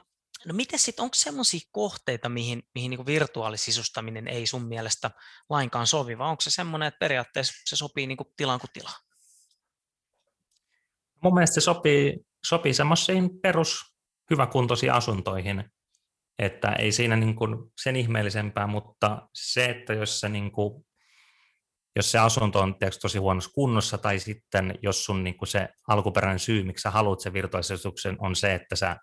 no miten sitten, onko sellaisia kohteita, mihin, mihin niin virtuaalisisustaminen ei sun mielestä lainkaan sovi, vai onko se semmoinen, että periaatteessa se sopii niin kuin tilaan kuin tilaan? Mun mielestä se sopii sopii semmoisiin perus hyväkuntoisiin asuntoihin, että ei siinä niin kuin sen ihmeellisempää, mutta se, että jos se niin kuin jos se asunto on tosi huonossa kunnossa, tai sitten jos sun niin kuin se alkuperäinen syy, miksi sä haluat sen virtuaalisuutuksen, on se, että sä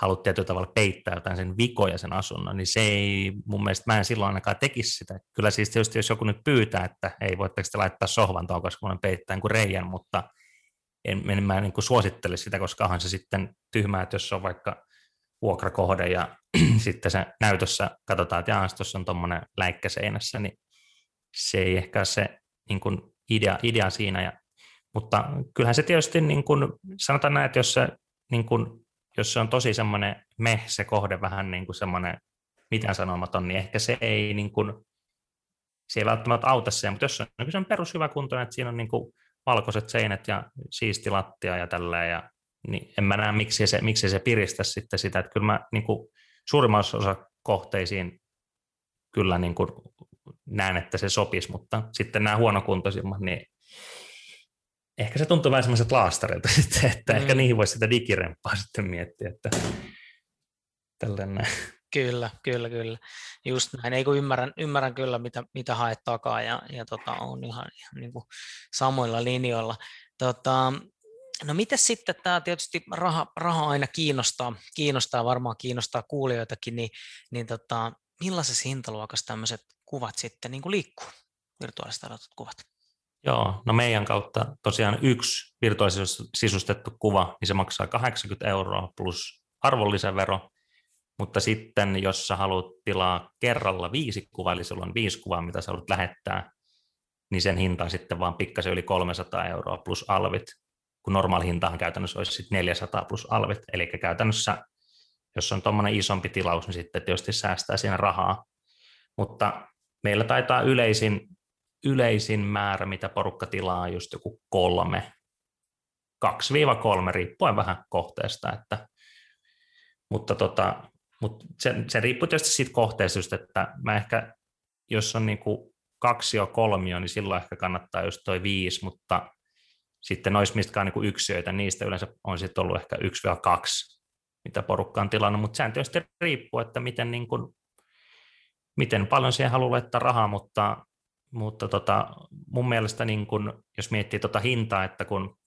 haluat tietyllä tavalla peittää jotain sen vikoja sen asunnon, niin se ei, mun mielestä mä en silloin ainakaan tekisi sitä. Kyllä siis tietysti jos joku nyt pyytää, että ei voitteko te laittaa sohvan tuohon, koska mä peittää kuin reijän, mutta en, en mä niin kuin suosittele sitä, koska onhan se sitten tyhmää, että jos on vaikka vuokrakohde ja sitten se näytössä katsotaan, että jaa, tuossa on tuommoinen läikkä seinässä, niin se ei ehkä se niin kuin idea, idea siinä. Ja, mutta kyllähän se tietysti, niin kuin, sanotaan näin, että jos se, niin kuin, jos se on tosi semmoinen me, se kohde vähän niin kuin semmoinen mitään sanomaton, niin ehkä se ei, niin kuin, se ei välttämättä auta siihen, mutta jos se on, niin se on perushyvä kunto, että siinä on niin kuin valkoiset seinät ja siisti lattia ja tälleen, ja, niin en mä näe, miksi se, miksi se piristä sitten sitä, että kyllä mä niin kuin, suurimmassa osa kohteisiin kyllä niin kuin näen, että se sopisi, mutta sitten nämä huonokuntoisimmat, niin ehkä se tuntuu vähän semmoiset laastarilta sitten, että mm. ehkä niihin voisi sitä digirempaa sitten miettiä, että tällainen. Kyllä, kyllä, kyllä. Just näin. Ei kun ymmärrän, ymmärrän kyllä, mitä, mitä haet takaa ja, ja tota, on ihan, ihan niin kuin samoilla linjoilla. Tota, no miten sitten tämä tietysti raha, raha aina kiinnostaa, kiinnostaa, varmaan kiinnostaa kuulijoitakin, niin, niin tota, millaisessa hintaluokassa tämmöiset kuvat sitten niin kuin liikkuu, virtuaalisesti alatut kuvat? Joo, no meidän kautta tosiaan yksi virtuaalisesti sisustettu kuva, niin se maksaa 80 euroa plus arvonlisävero, mutta sitten jos sä haluat tilaa kerralla viisi kuvaa, eli sulla on viisi kuvaa, mitä sä haluat lähettää, niin sen hinta on sitten vaan pikkasen yli 300 euroa plus alvit, kun normaali hintahan käytännössä olisi sitten 400 plus alvit, eli käytännössä jos on tuommoinen isompi tilaus, niin sitten tietysti säästää siinä rahaa. Mutta meillä taitaa yleisin, yleisin määrä, mitä porukka tilaa, just joku kolme, 2-3, riippuen vähän kohteesta. Että, mutta tota, mutta se, se riippuu tietysti siitä kohteesta, että mä ehkä, jos on niin kaksi jo kolmio, niin silloin ehkä kannattaa just toi viisi, mutta sitten noissa mistä niin yksiöitä, niistä yleensä on sitten ollut ehkä yksi kaksi mitä porukka on tilannut, mutta sehän tietysti riippuu, että miten, niin kuin, miten paljon siihen haluaa laittaa rahaa, mutta, mutta tota, mun mielestä niin jos miettii tuota hintaa, että kun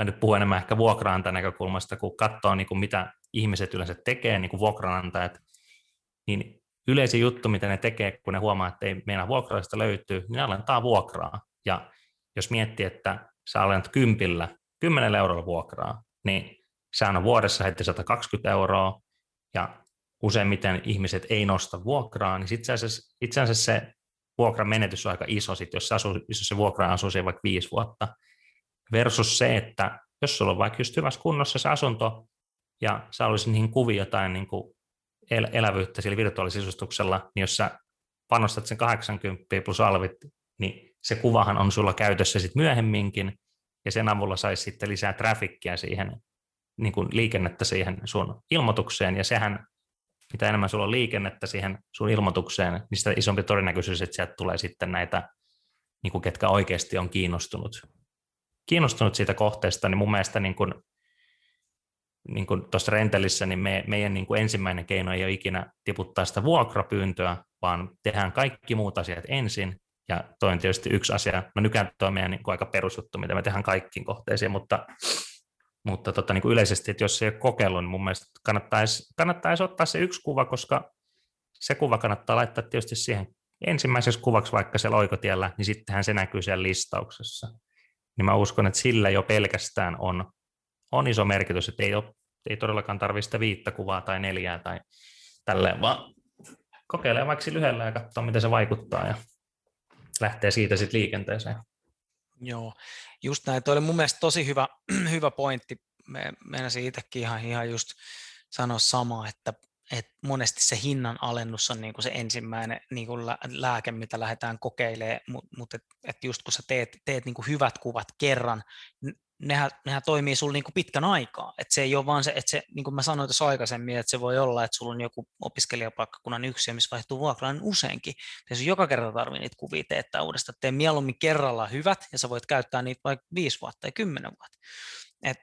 mä nyt puhun enemmän ehkä vuokraantajan näkökulmasta, kun katsoo niin kuin mitä ihmiset yleensä tekee, niin kuin vuokranantajat, niin yleisin juttu, mitä ne tekee, kun ne huomaa, että ei meidän vuokraista löytyy, niin ne alentaa vuokraa. Ja jos miettii, että sä alennat kympillä, 10 eurolla vuokraa, niin sehän on vuodessa heti 120 euroa, ja useimmiten ihmiset ei nosta vuokraa, niin itse asiassa, itse asiassa se vuokran menetys on aika iso, sit jos, asuu, jos se vuokra asuu siellä vaikka viisi vuotta, versus se, että jos sulla on vaikka just hyvässä kunnossa se asunto, ja sä olisit niihin kuviin jotain niin kuin el- elävyyttä sillä virtuaalisisustuksella, niin jos sä panostat sen 80 plus alvit, niin se kuvahan on sulla käytössä sitten myöhemminkin, ja sen avulla saisi sitten lisää trafikkiä siihen niin kuin liikennettä siihen sun ilmoitukseen, ja sehän, mitä enemmän sulla on liikennettä siihen sun ilmoitukseen, niin sitä isompi todennäköisyys, että sieltä tulee sitten näitä, niin kuin ketkä oikeasti on kiinnostunut, kiinnostunut siitä kohteesta, niin mun mielestä niin kuin, niin kuin tuossa rentelissä, niin me, meidän niin kuin ensimmäinen keino ei ole ikinä tiputtaa sitä vuokrapyyntöä, vaan tehdään kaikki muut asiat ensin, ja toi on tietysti yksi asia, no nykyään tuo on meidän niin kuin aika perusjuttu, mitä me tehdään kaikkiin kohteisiin, mutta mutta tota, niin kuin yleisesti, että jos ei ole kokeillut, niin mun mielestä kannattaisi, kannattaisi ottaa se yksi kuva, koska se kuva kannattaa laittaa tietysti siihen ensimmäisessä kuvaksi vaikka siellä oikotiellä, niin sittenhän se näkyy siellä listauksessa. Niin mä uskon, että sillä jo pelkästään on, on iso merkitys, että ei, ole, ei todellakaan tarvitse sitä viittä kuvaa tai neljää tai tälleen, vaan kokeilee vaikka lyhyellä ja katsoa, miten se vaikuttaa ja lähtee siitä sitten liikenteeseen. Joo, just näin. Tuo oli mun mielestä tosi hyvä, hyvä pointti. Me, meinasin itsekin ihan, ihan just sanoa samaa, että, että monesti se hinnan alennus on niin kuin se ensimmäinen niin kuin lääke, mitä lähdetään kokeilemaan, mutta mut et, et just kun sä teet, teet niin kuin hyvät kuvat kerran, nehän, nehän toimii sulla niin kuin pitkän aikaa. Et se ei ole vaan se, että se, niin kuin mä sanoin tuossa aikaisemmin, että se voi olla, että sulla on joku opiskelijapaikkakunnan yksi, missä vaihtuu vuokraan niin useinkin. Ja sun joka kerta tarvii niitä kuvia teettää uudestaan. Tee mieluummin kerralla hyvät, ja sä voit käyttää niitä vaikka viisi vuotta tai kymmenen vuotta. Et,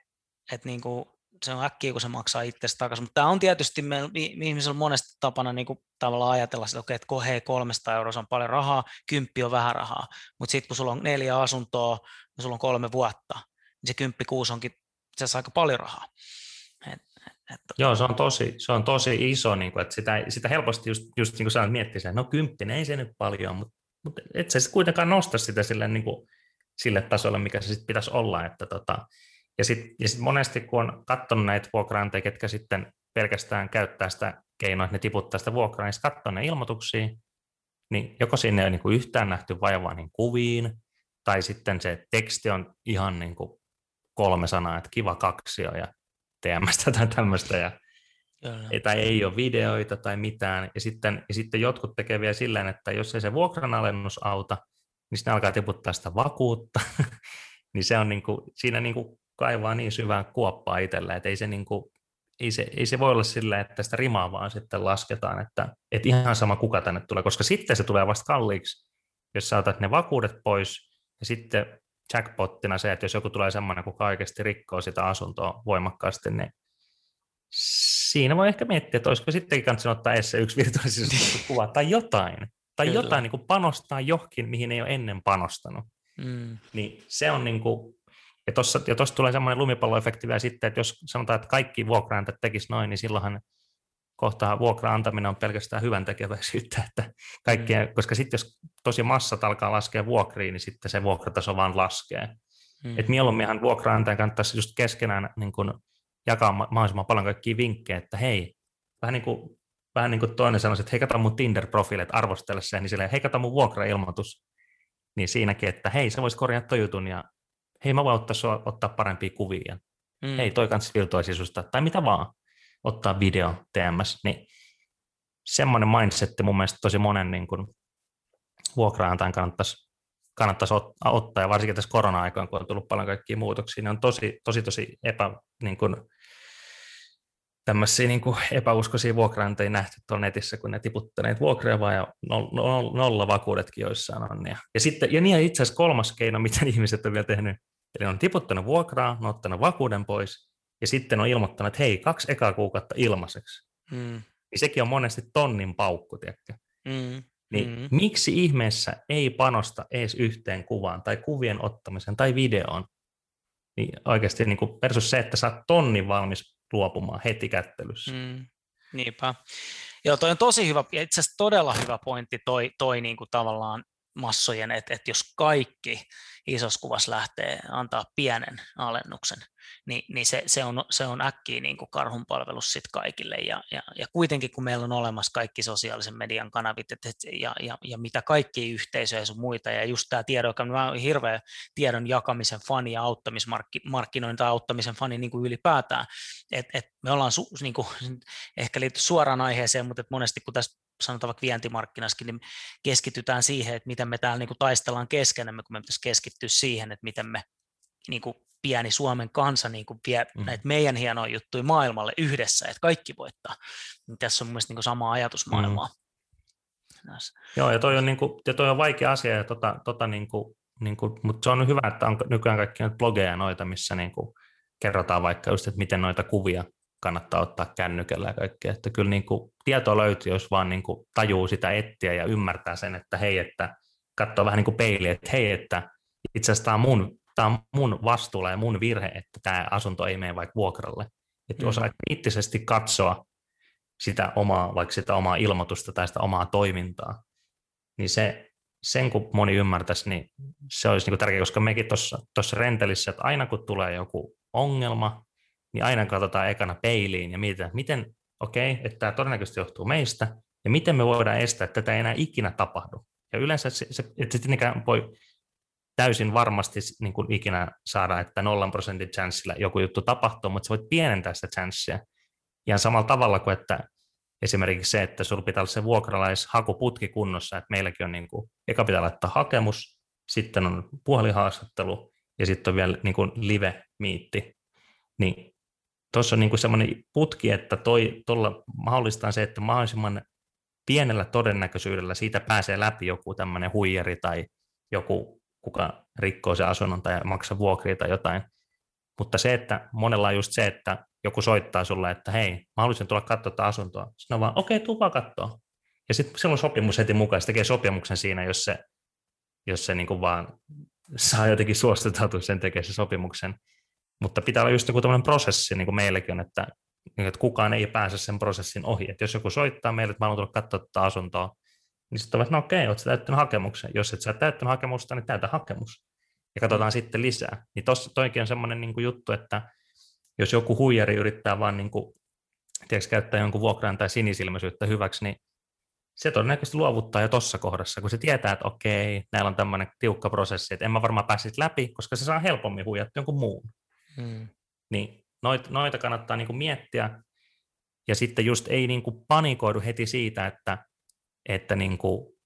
et niin kuin, se on äkkiä, kun se maksaa itsestä takaisin. Mutta tämä on tietysti, meillä ihmisillä on monesti tapana niin kuin tavallaan ajatella, että okei, että hei, 300 euroa on paljon rahaa, kymppi on vähän rahaa, mutta sitten kun sulla on neljä asuntoa ja sulla on kolme vuotta, niin se kymppi kuusi onkin itse aika paljon rahaa. Et, et, Joo, se on tosi, se on tosi iso, niin kuin, että sitä, sitä helposti just, just niin kuin sanoit, miettii sen, no kymppinen ei se nyt paljon, mutta, mutta et se kuitenkaan nosta sitä sille, niin kuin, sille tasolle, mikä se sitten pitäisi olla. Että tota, ja sitten ja sit monesti, kun on katsonut näitä vuokraanteja, ketkä sitten pelkästään käyttää sitä keinoa, että ne tiputtaa sitä vuokraa, niin katsoo ne ilmoituksia, niin joko sinne ei ole niin kuin yhtään nähty vaivaa niin kuviin, tai sitten se teksti on ihan niin kuin kolme sanaa, että kiva kaksio ja TMstä tai tämmöistä, ja ei, tai ei ole videoita tai mitään, ja sitten, ja sitten jotkut tekee vielä sillä että jos ei se vuokranalennus auta, niin sitten alkaa tiputtaa sitä vakuutta, niin se on niin kuin, siinä niin kuin kaivaa niin syvää kuoppaa itsellä, että ei se, niin kuin, ei se, ei se voi olla sillä, että sitä rimaa vaan sitten lasketaan, että, että ihan sama kuka tänne tulee, koska sitten se tulee vasta kalliiksi, jos sä otat ne vakuudet pois, ja sitten jackpottina se, että jos joku tulee semmoinen, kun kaikesti rikkoo sitä asuntoa voimakkaasti, niin siinä voi ehkä miettiä, että olisiko sittenkin kannattanut ottaa edes se yksi virtuaalisuuskuva tai jotain, tai Kyllä. jotain niin kuin panostaa johonkin, mihin ei ole ennen panostanut. Mm. Niin se on niin kuin, ja tuossa ja tossa tulee semmoinen lumipalloefekti vielä sitten, että jos sanotaan, että kaikki vuokraantajat tekisivät noin, niin silloinhan kohtaa vuokra antaminen on pelkästään hyvän tekeväisyyttä, että kaikkea, mm. koska sitten jos tosi massat alkaa laskea vuokriin, niin sitten se vuokrataso vaan laskee. Mm. Et mieluumminhan vuokraantajan kannattaisi just keskenään niin kun jakaa mahdollisimman paljon kaikkia vinkkejä, että hei, vähän niin kuin, vähän niin kuin toinen sanoisi, että hei kato mun Tinder-profiili, että arvostele sen, niin silleen, hei kato mun vuokrailmoitus, niin siinäkin, että hei, sä vois korjata toi jutun ja hei mä voin ottaa, sua, ottaa parempia kuvia, mm. hei toi kanssa virtuaalisisuusta, tai mitä vaan, ottaa video TMS, niin semmoinen mindsetti mun mielestä tosi monen niin kuin vuokraantajan kannattaisi, kannattaisi ottaa, ja varsinkin tässä korona-aikaan, kun on tullut paljon kaikkia muutoksia, niin on tosi, tosi, tosi epä, niin kuin, tämmöisiä niin kuin epäuskoisia vuokraantajia nähty tuolla netissä, kun ne tiputtaneet vuokria vaan ja nolla vakuudetkin joissain on. Ja, ja, sitten, ja niin itse asiassa kolmas keino, mitä ihmiset on vielä tehnyt, eli on tiputtanut vuokraa, on ottanut vakuuden pois, ja sitten on ilmoittanut, että hei, kaksi ekaa kuukautta ilmaiseksi. Mm. Niin sekin on monesti tonnin paukku, tiedätkö? Mm. Niin mm. miksi ihmeessä ei panosta edes yhteen kuvaan tai kuvien ottamiseen tai videoon? Niin oikeasti niin kuin versus se, että sä tonnin valmis luopumaan heti kättelyssä. Mm. Niinpä. Joo, toi on tosi hyvä, itse asiassa todella hyvä pointti toi, toi niin kuin tavallaan massojen, että, että jos kaikki isossa kuvassa lähtee antaa pienen alennuksen, niin, niin se, se, on, se on äkkiä niin kuin karhunpalvelus sit kaikille. Ja, ja, ja kuitenkin kun meillä on olemassa kaikki sosiaalisen median kanavit et, et, ja, ja, ja mitä kaikki yhteisöjä sun muita, ja just tämä tiedon, joka on hirveä tiedon jakamisen fani ja auttamismarkkinoinnin tai auttamisen fani niin kuin ylipäätään, että et me ollaan su, niin kuin, ehkä liitty suoraan aiheeseen, mutta et monesti kun tässä sanotaan vaikka vientimarkkinaskin, niin keskitytään siihen, että miten me täällä niin kuin taistellaan keskenämme, kun me pitäisi keskittyä siihen, että miten me niin kuin pieni Suomen kansa niin kuin vie mm. näitä meidän hienoja juttuja maailmalle yhdessä, että kaikki voittaa. Niin tässä on mielestäni niin sama ajatusmaailmaa. Mm. Joo, ja toi on, niin kuin, ja toi on vaikea asia, ja tota, tota niin kuin, niin kuin, mutta se on hyvä, että on nykyään kaikki noita blogeja noita, missä niin kuin kerrotaan vaikka just, että miten noita kuvia kannattaa ottaa kännykällä ja kaikkea. Että kyllä niin kuin tietoa löytyy, jos vaan niin kuin tajuu sitä etsiä ja ymmärtää sen, että hei, että katsoo vähän niin kuin peiliä, että hei, että itse asiassa tämä on mun, tämä on mun vastuulla ja mun virhe, että tämä asunto ei mene vaikka vuokralle. Että mm. osaa kriittisesti katsoa sitä omaa, vaikka sitä omaa ilmoitusta tai sitä omaa toimintaa, niin se, sen kun moni ymmärtäisi, niin se olisi niin tärkeää, koska mekin tuossa rentelissä, että aina kun tulee joku ongelma, niin aina katsotaan ekana peiliin ja mietitään, miten, okei, okay, että tämä todennäköisesti johtuu meistä, ja miten me voidaan estää, että tätä ei enää ikinä tapahdu. Ja yleensä se, se että tietenkään voi täysin varmasti niin kuin ikinä saada, että nollan prosentin chanssilla joku juttu tapahtuu, mutta sä voit pienentää sitä chanssia. Ihan samalla tavalla kuin, että esimerkiksi se, että sulla pitää olla se vuokralaishakuputki kunnossa, että meilläkin on niin kuin, eka pitää laittaa hakemus, sitten on puhelinhaastattelu ja sitten on vielä niin kuin live-miitti. Niin tuossa on niin semmoinen putki, että toi, tuolla mahdollistaa se, että mahdollisimman pienellä todennäköisyydellä siitä pääsee läpi joku tämmöinen huijari tai joku, kuka rikkoo se asunnon tai maksaa vuokria tai jotain. Mutta se, että monella on just se, että joku soittaa sulle, että hei, mä haluaisin tulla katsoa tätä asuntoa. Sitten on vaan, okei, tuu vaan katsoa. Ja sitten silloin sopimus heti mukaan, se tekee sopimuksen siinä, jos se, jos se niin vaan saa jotenkin suostutautua sen tekee se sopimuksen. Mutta pitää olla just joku tämmöinen prosessi, niin kuin meilläkin on, että, että kukaan ei pääse sen prosessin ohi. Että jos joku soittaa meille, että mä haluan tulla katsoa tätä asuntoa, niin sitten että no okei, oletko täyttänyt hakemuksen? Jos et sä täyttänyt hakemusta, niin täytä hakemus. Ja katsotaan mm. sitten lisää. Niin tos, toikin on semmoinen niin juttu, että jos joku huijari yrittää vaan niin kuin, tiedätkö, käyttää jonkun vuokraan tai sinisilmäisyyttä hyväksi, niin se todennäköisesti luovuttaa jo tuossa kohdassa, kun se tietää, että okei, näillä on tämmöinen tiukka prosessi, että en mä varmaan pääsisi läpi, koska se saa helpommin huijata jonkun muun. Hmm. Niin noita, noita kannattaa niin kuin miettiä, ja sitten just ei niin kuin panikoidu heti siitä, että, että, niin kuin,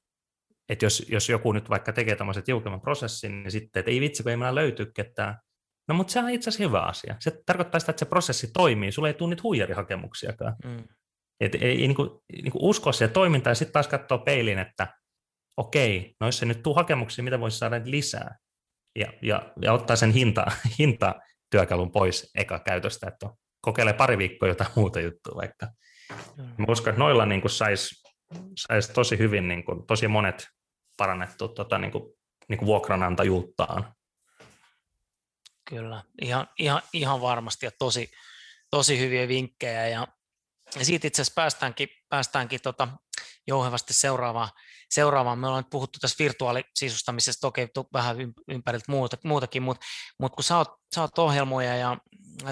että jos, jos joku nyt vaikka tekee tämmöisen tiukemman prosessin, niin sitten, että ei vitsi, kun ei meillä löyty ketään. No mutta se on itse asiassa hyvä asia. Se tarkoittaa sitä, että se prosessi toimii. Sulla ei tule niitä huijarihakemuksiakaan. Mm. Et ei, ei niin kuin, niin kuin uskoa siihen toimintaan ja sitten taas katsoa peiliin, että okei, no jos se nyt tuu hakemuksia, mitä voisi saada lisää? Ja, ja, ja ottaa sen hinta, hinta työkalun pois eka käytöstä, että kokeile pari viikkoa jotain muuta juttua vaikka. Mä uskon, että noilla niin saisi sais tosi hyvin, niin kuin, tosi monet parannettu tota, niin kuin, niin kuin vuokranantajuuttaan. Kyllä, ihan, ihan, ihan varmasti ja tosi, tosi hyviä vinkkejä ja ja siitä itse asiassa päästäänkin, päästäänkin tota, jouhevasti seuraavaan, seuraavaan. Me ollaan nyt puhuttu tässä virtuaalisisustamisesta toki vähän ympäriltä muuta, muutakin, mutta, mutta kun sä oot, sä oot ohjelmoija ja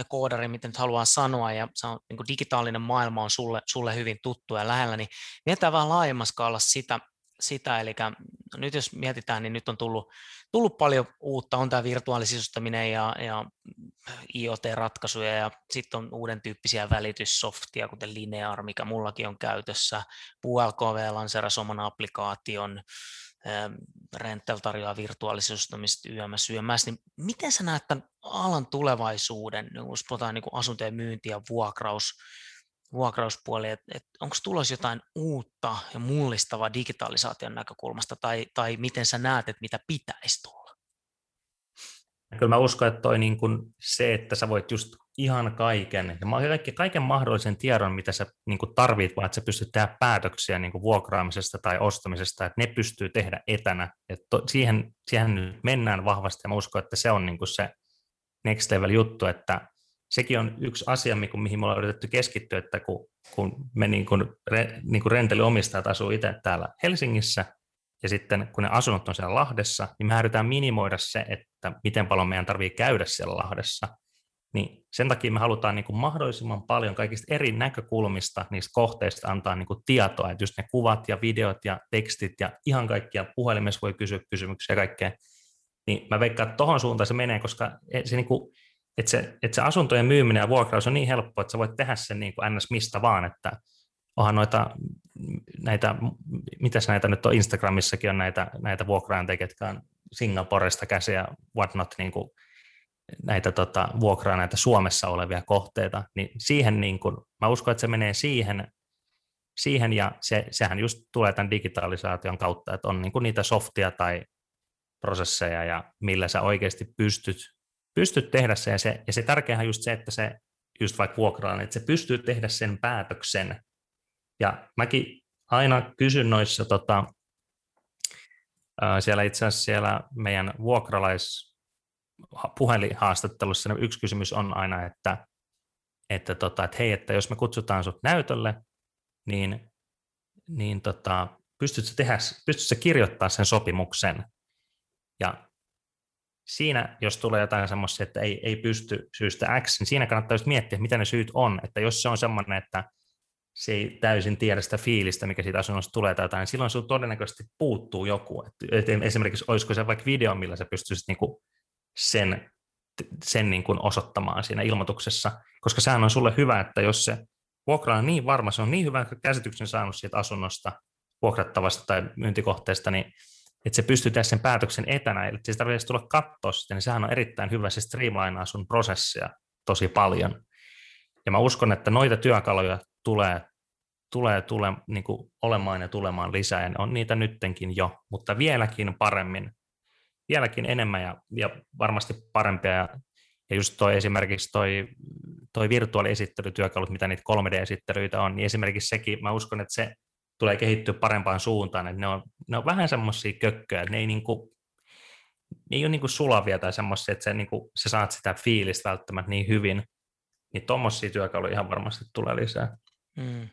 koodari, miten nyt haluaa sanoa, ja sä oot, niin digitaalinen maailma on sulle, sulle hyvin tuttu ja lähellä, niin mietitään vähän laajemmassa skaalassa sitä, sitä, eli nyt jos mietitään, niin nyt on tullut, tullut paljon uutta, on tämä virtuaalisisustaminen ja, ja IoT-ratkaisuja ja sitten on uuden tyyppisiä välityssoftia, kuten Linear, mikä mullakin on käytössä, PuLKV lanseerasi oman applikaation, ähm, Rentel tarjoaa virtuaalisisustamista YMS, YMS, niin miten sä näet tämän alan tulevaisuuden, jos puhutaan niin asuntojen myynti ja vuokraus, vuokrauspuoli, että et onko tulossa jotain uutta ja mullistavaa digitalisaation näkökulmasta, tai, tai miten sä näet, että mitä pitäisi tulla? Kyllä mä uskon, että toi niin kuin se, että sä voit just ihan kaiken, ja kaiken, kaiken mahdollisen tiedon, mitä sä niin tarvit, vaan että sä pystyt tehdä päätöksiä niin vuokraamisesta tai ostamisesta, että ne pystyy tehdä etänä. Että to, siihen, siihen nyt mennään vahvasti, ja mä uskon, että se on niin se next level juttu, että sekin on yksi asia, mihin me ollaan yritetty keskittyä, että kun, kun me niin kuin, re, niin kuin rentelyomistajat asuu itse täällä Helsingissä, ja sitten kun ne asunnot on siellä Lahdessa, niin me yritetään minimoida se, että miten paljon meidän tarvii käydä siellä Lahdessa. Niin sen takia me halutaan niin kuin mahdollisimman paljon kaikista eri näkökulmista niistä kohteista antaa niin kuin tietoa, että just ne kuvat ja videot ja tekstit ja ihan kaikkia puhelimessa voi kysyä kysymyksiä ja kaikkea. Niin mä veikkaan, että tohon suuntaan se menee, koska se niin kuin että se, että se asuntojen myyminen ja vuokraus on niin helppo, että sä voit tehdä sen niin kuin ns. mistä vaan, että onhan noita, näitä, mitäs näitä nyt on, Instagramissakin on näitä, näitä vuokraantekijöitä, jotka on Singaporesta käsiä ja whatnot, niin kuin näitä tota, vuokraa näitä Suomessa olevia kohteita, niin siihen niin kuin, mä uskon, että se menee siihen, siihen ja se, sehän just tulee tämän digitalisaation kautta, että on niin kuin niitä softia tai prosesseja ja millä sä oikeasti pystyt pystyt tehdä sen, ja se, ja se tärkeähän just se, että se just vaikka vuokraan, että se pystyy tehdä sen päätöksen. Ja mäkin aina kysyn noissa tota, siellä itse asiassa siellä meidän vuokralais puhelinhaastattelussa yksi kysymys on aina, että, että, tota, että hei, että jos me kutsutaan sut näytölle, niin, niin tota, pystytkö, tehdä, pystytkö kirjoittaa sen sopimuksen? Ja siinä, jos tulee jotain semmoista, että ei, ei pysty syystä X, niin siinä kannattaa just miettiä, mitä ne syyt on. Että jos se on semmoinen, että se ei täysin tiedä sitä fiilistä, mikä siitä asunnosta tulee tai jotain, niin silloin sinulla todennäköisesti puuttuu joku. Et esimerkiksi olisiko se vaikka video, millä sä pystyisit niinku sen, sen niinku osoittamaan siinä ilmoituksessa, koska sehän on sulle hyvä, että jos se vuokra on niin varma, se on niin hyvä käsityksen saanut siitä asunnosta, vuokrattavasta tai myyntikohteesta, niin että se pystyy tehdä sen päätöksen etänä, eli se tarvitsee tulla katsoa sitä, niin sehän on erittäin hyvä, se streamlinaa sun prosessia tosi paljon. Ja mä uskon, että noita työkaluja tulee, tulee, tulee niin kuin olemaan ja tulemaan lisää, ja on niitä nyttenkin jo, mutta vieläkin paremmin, vieläkin enemmän ja, ja varmasti parempia. Ja, ja just toi esimerkiksi toi toi virtuaaliesittelytyökalut, mitä niitä 3D-esittelyitä on, niin esimerkiksi sekin, mä uskon, että se tulee kehittyä parempaan suuntaan, että ne on, ne on vähän semmoisia kökköjä, ne ei, niinku, ne ei ole niinku sulavia tai semmoisia, että se, niinku, sä saat sitä fiilistä välttämättä niin hyvin, niin tuommoisia työkaluja ihan varmasti tulee lisää. Mm.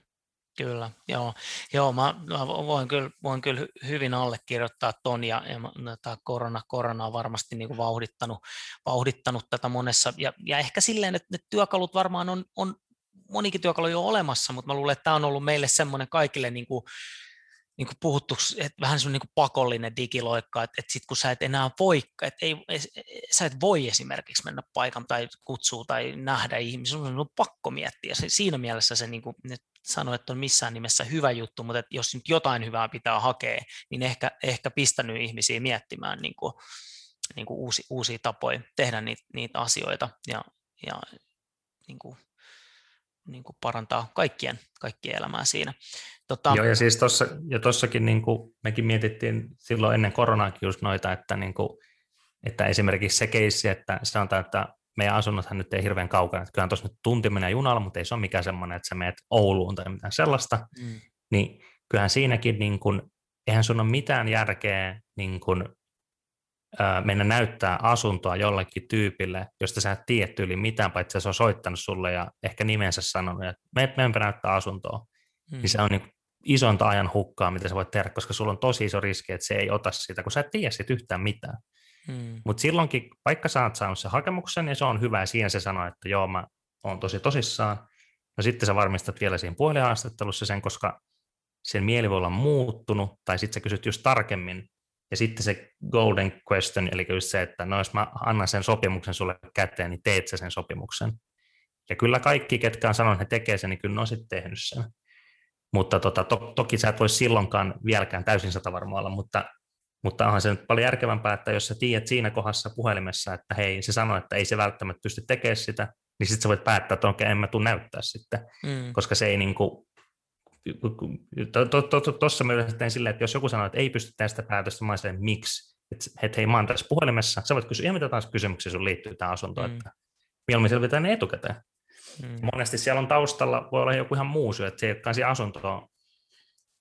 Kyllä, joo. joo mä, mä voin, kyllä, voin kyllä hyvin allekirjoittaa ton ja, ja no, tämä korona, korona on varmasti niin kuin vauhdittanut, vauhdittanut tätä monessa ja, ja ehkä silleen, että ne työkalut varmaan on, on monikin työkalu jo olemassa, mutta mä luulen, että tämä on ollut meille semmoinen kaikille niin kuin, niin kuin puhuttu, että vähän semmoinen niin pakollinen digiloikka, että, että sitten kun sä et enää voi, että ei, sä et voi esimerkiksi mennä paikan tai kutsua tai nähdä ihmisiä, sun on pakko miettiä. Siinä mielessä se niin kuin, sano, että on missään nimessä hyvä juttu, mutta että jos nyt jotain hyvää pitää hakea, niin ehkä, ehkä pistänyt ihmisiä miettimään niin kuin, niin kuin uusi, uusia tapoja tehdä niitä, niitä asioita ja, ja niin kuin, niin kuin parantaa kaikkien, kaikkien elämää siinä. Tota... Joo, ja siis tossa, ja tossakin niin kuin mekin mietittiin silloin ennen koronaakin just noita, että, niin kuin, että esimerkiksi se keissi, että sanotaan, että meidän asunnothan nyt ei hirveän kaukana, että kyllähän tuossa nyt tunti menee junalla, mutta ei se ole mikään semmoinen, että sä menet Ouluun tai mitään sellaista, mm. niin kyllähän siinäkin, niin kun, eihän sun ole mitään järkeä niin ää, mennä näyttää asuntoa jollekin tyypille, josta sä et tiedä yli mitään, paitsi se on soittanut sulle ja ehkä nimensä sanonut, että me, menpä näyttää asuntoa, mm. niin se on niin isonta ajan hukkaa, mitä sä voit tehdä, koska sulla on tosi iso riski, että se ei ota sitä, kun sä et tiedä siitä yhtään mitään. Mm. Mutta silloinkin, vaikka sä oot saanut sen hakemuksen, niin se on hyvä, ja siihen se sanoo, että joo, mä oon tosi tosissaan. No sitten sä varmistat vielä siinä puhelinhaastattelussa sen, koska sen mieli voi olla muuttunut, tai sitten sä kysyt just tarkemmin, ja sitten se golden question, eli just se, että no jos mä annan sen sopimuksen sulle käteen, niin teet sä sen sopimuksen. Ja kyllä kaikki, ketkä on sanonut, että he tekee sen, niin kyllä ne on sitten tehnyt sen. Mutta tota, to, toki sä et voi silloinkaan vieläkään täysin sata varma olla, mutta mutta onhan se nyt paljon järkevämpää, että jos sä tiedät siinä kohdassa puhelimessa, että hei, se sanoo, että ei se välttämättä pysty tekemään sitä, niin sitten sä voit päättää, että okei, en mä tule näyttää sitten, mm. koska se ei niin kuin, tuossa mä yleensä silleen, että jos joku sanoo, että ei pysty tästä päätöstä, mä sanoin, miksi, että hei, mä oon tässä puhelimessa, sä voit kysyä ihan mitä taas kysymyksiä sun liittyy tähän asuntoon, mm. että mieluummin selvitään ne etukäteen. Mm. Monesti siellä on taustalla, voi olla joku ihan muu syy, että se ei olekaan siihen asuntoon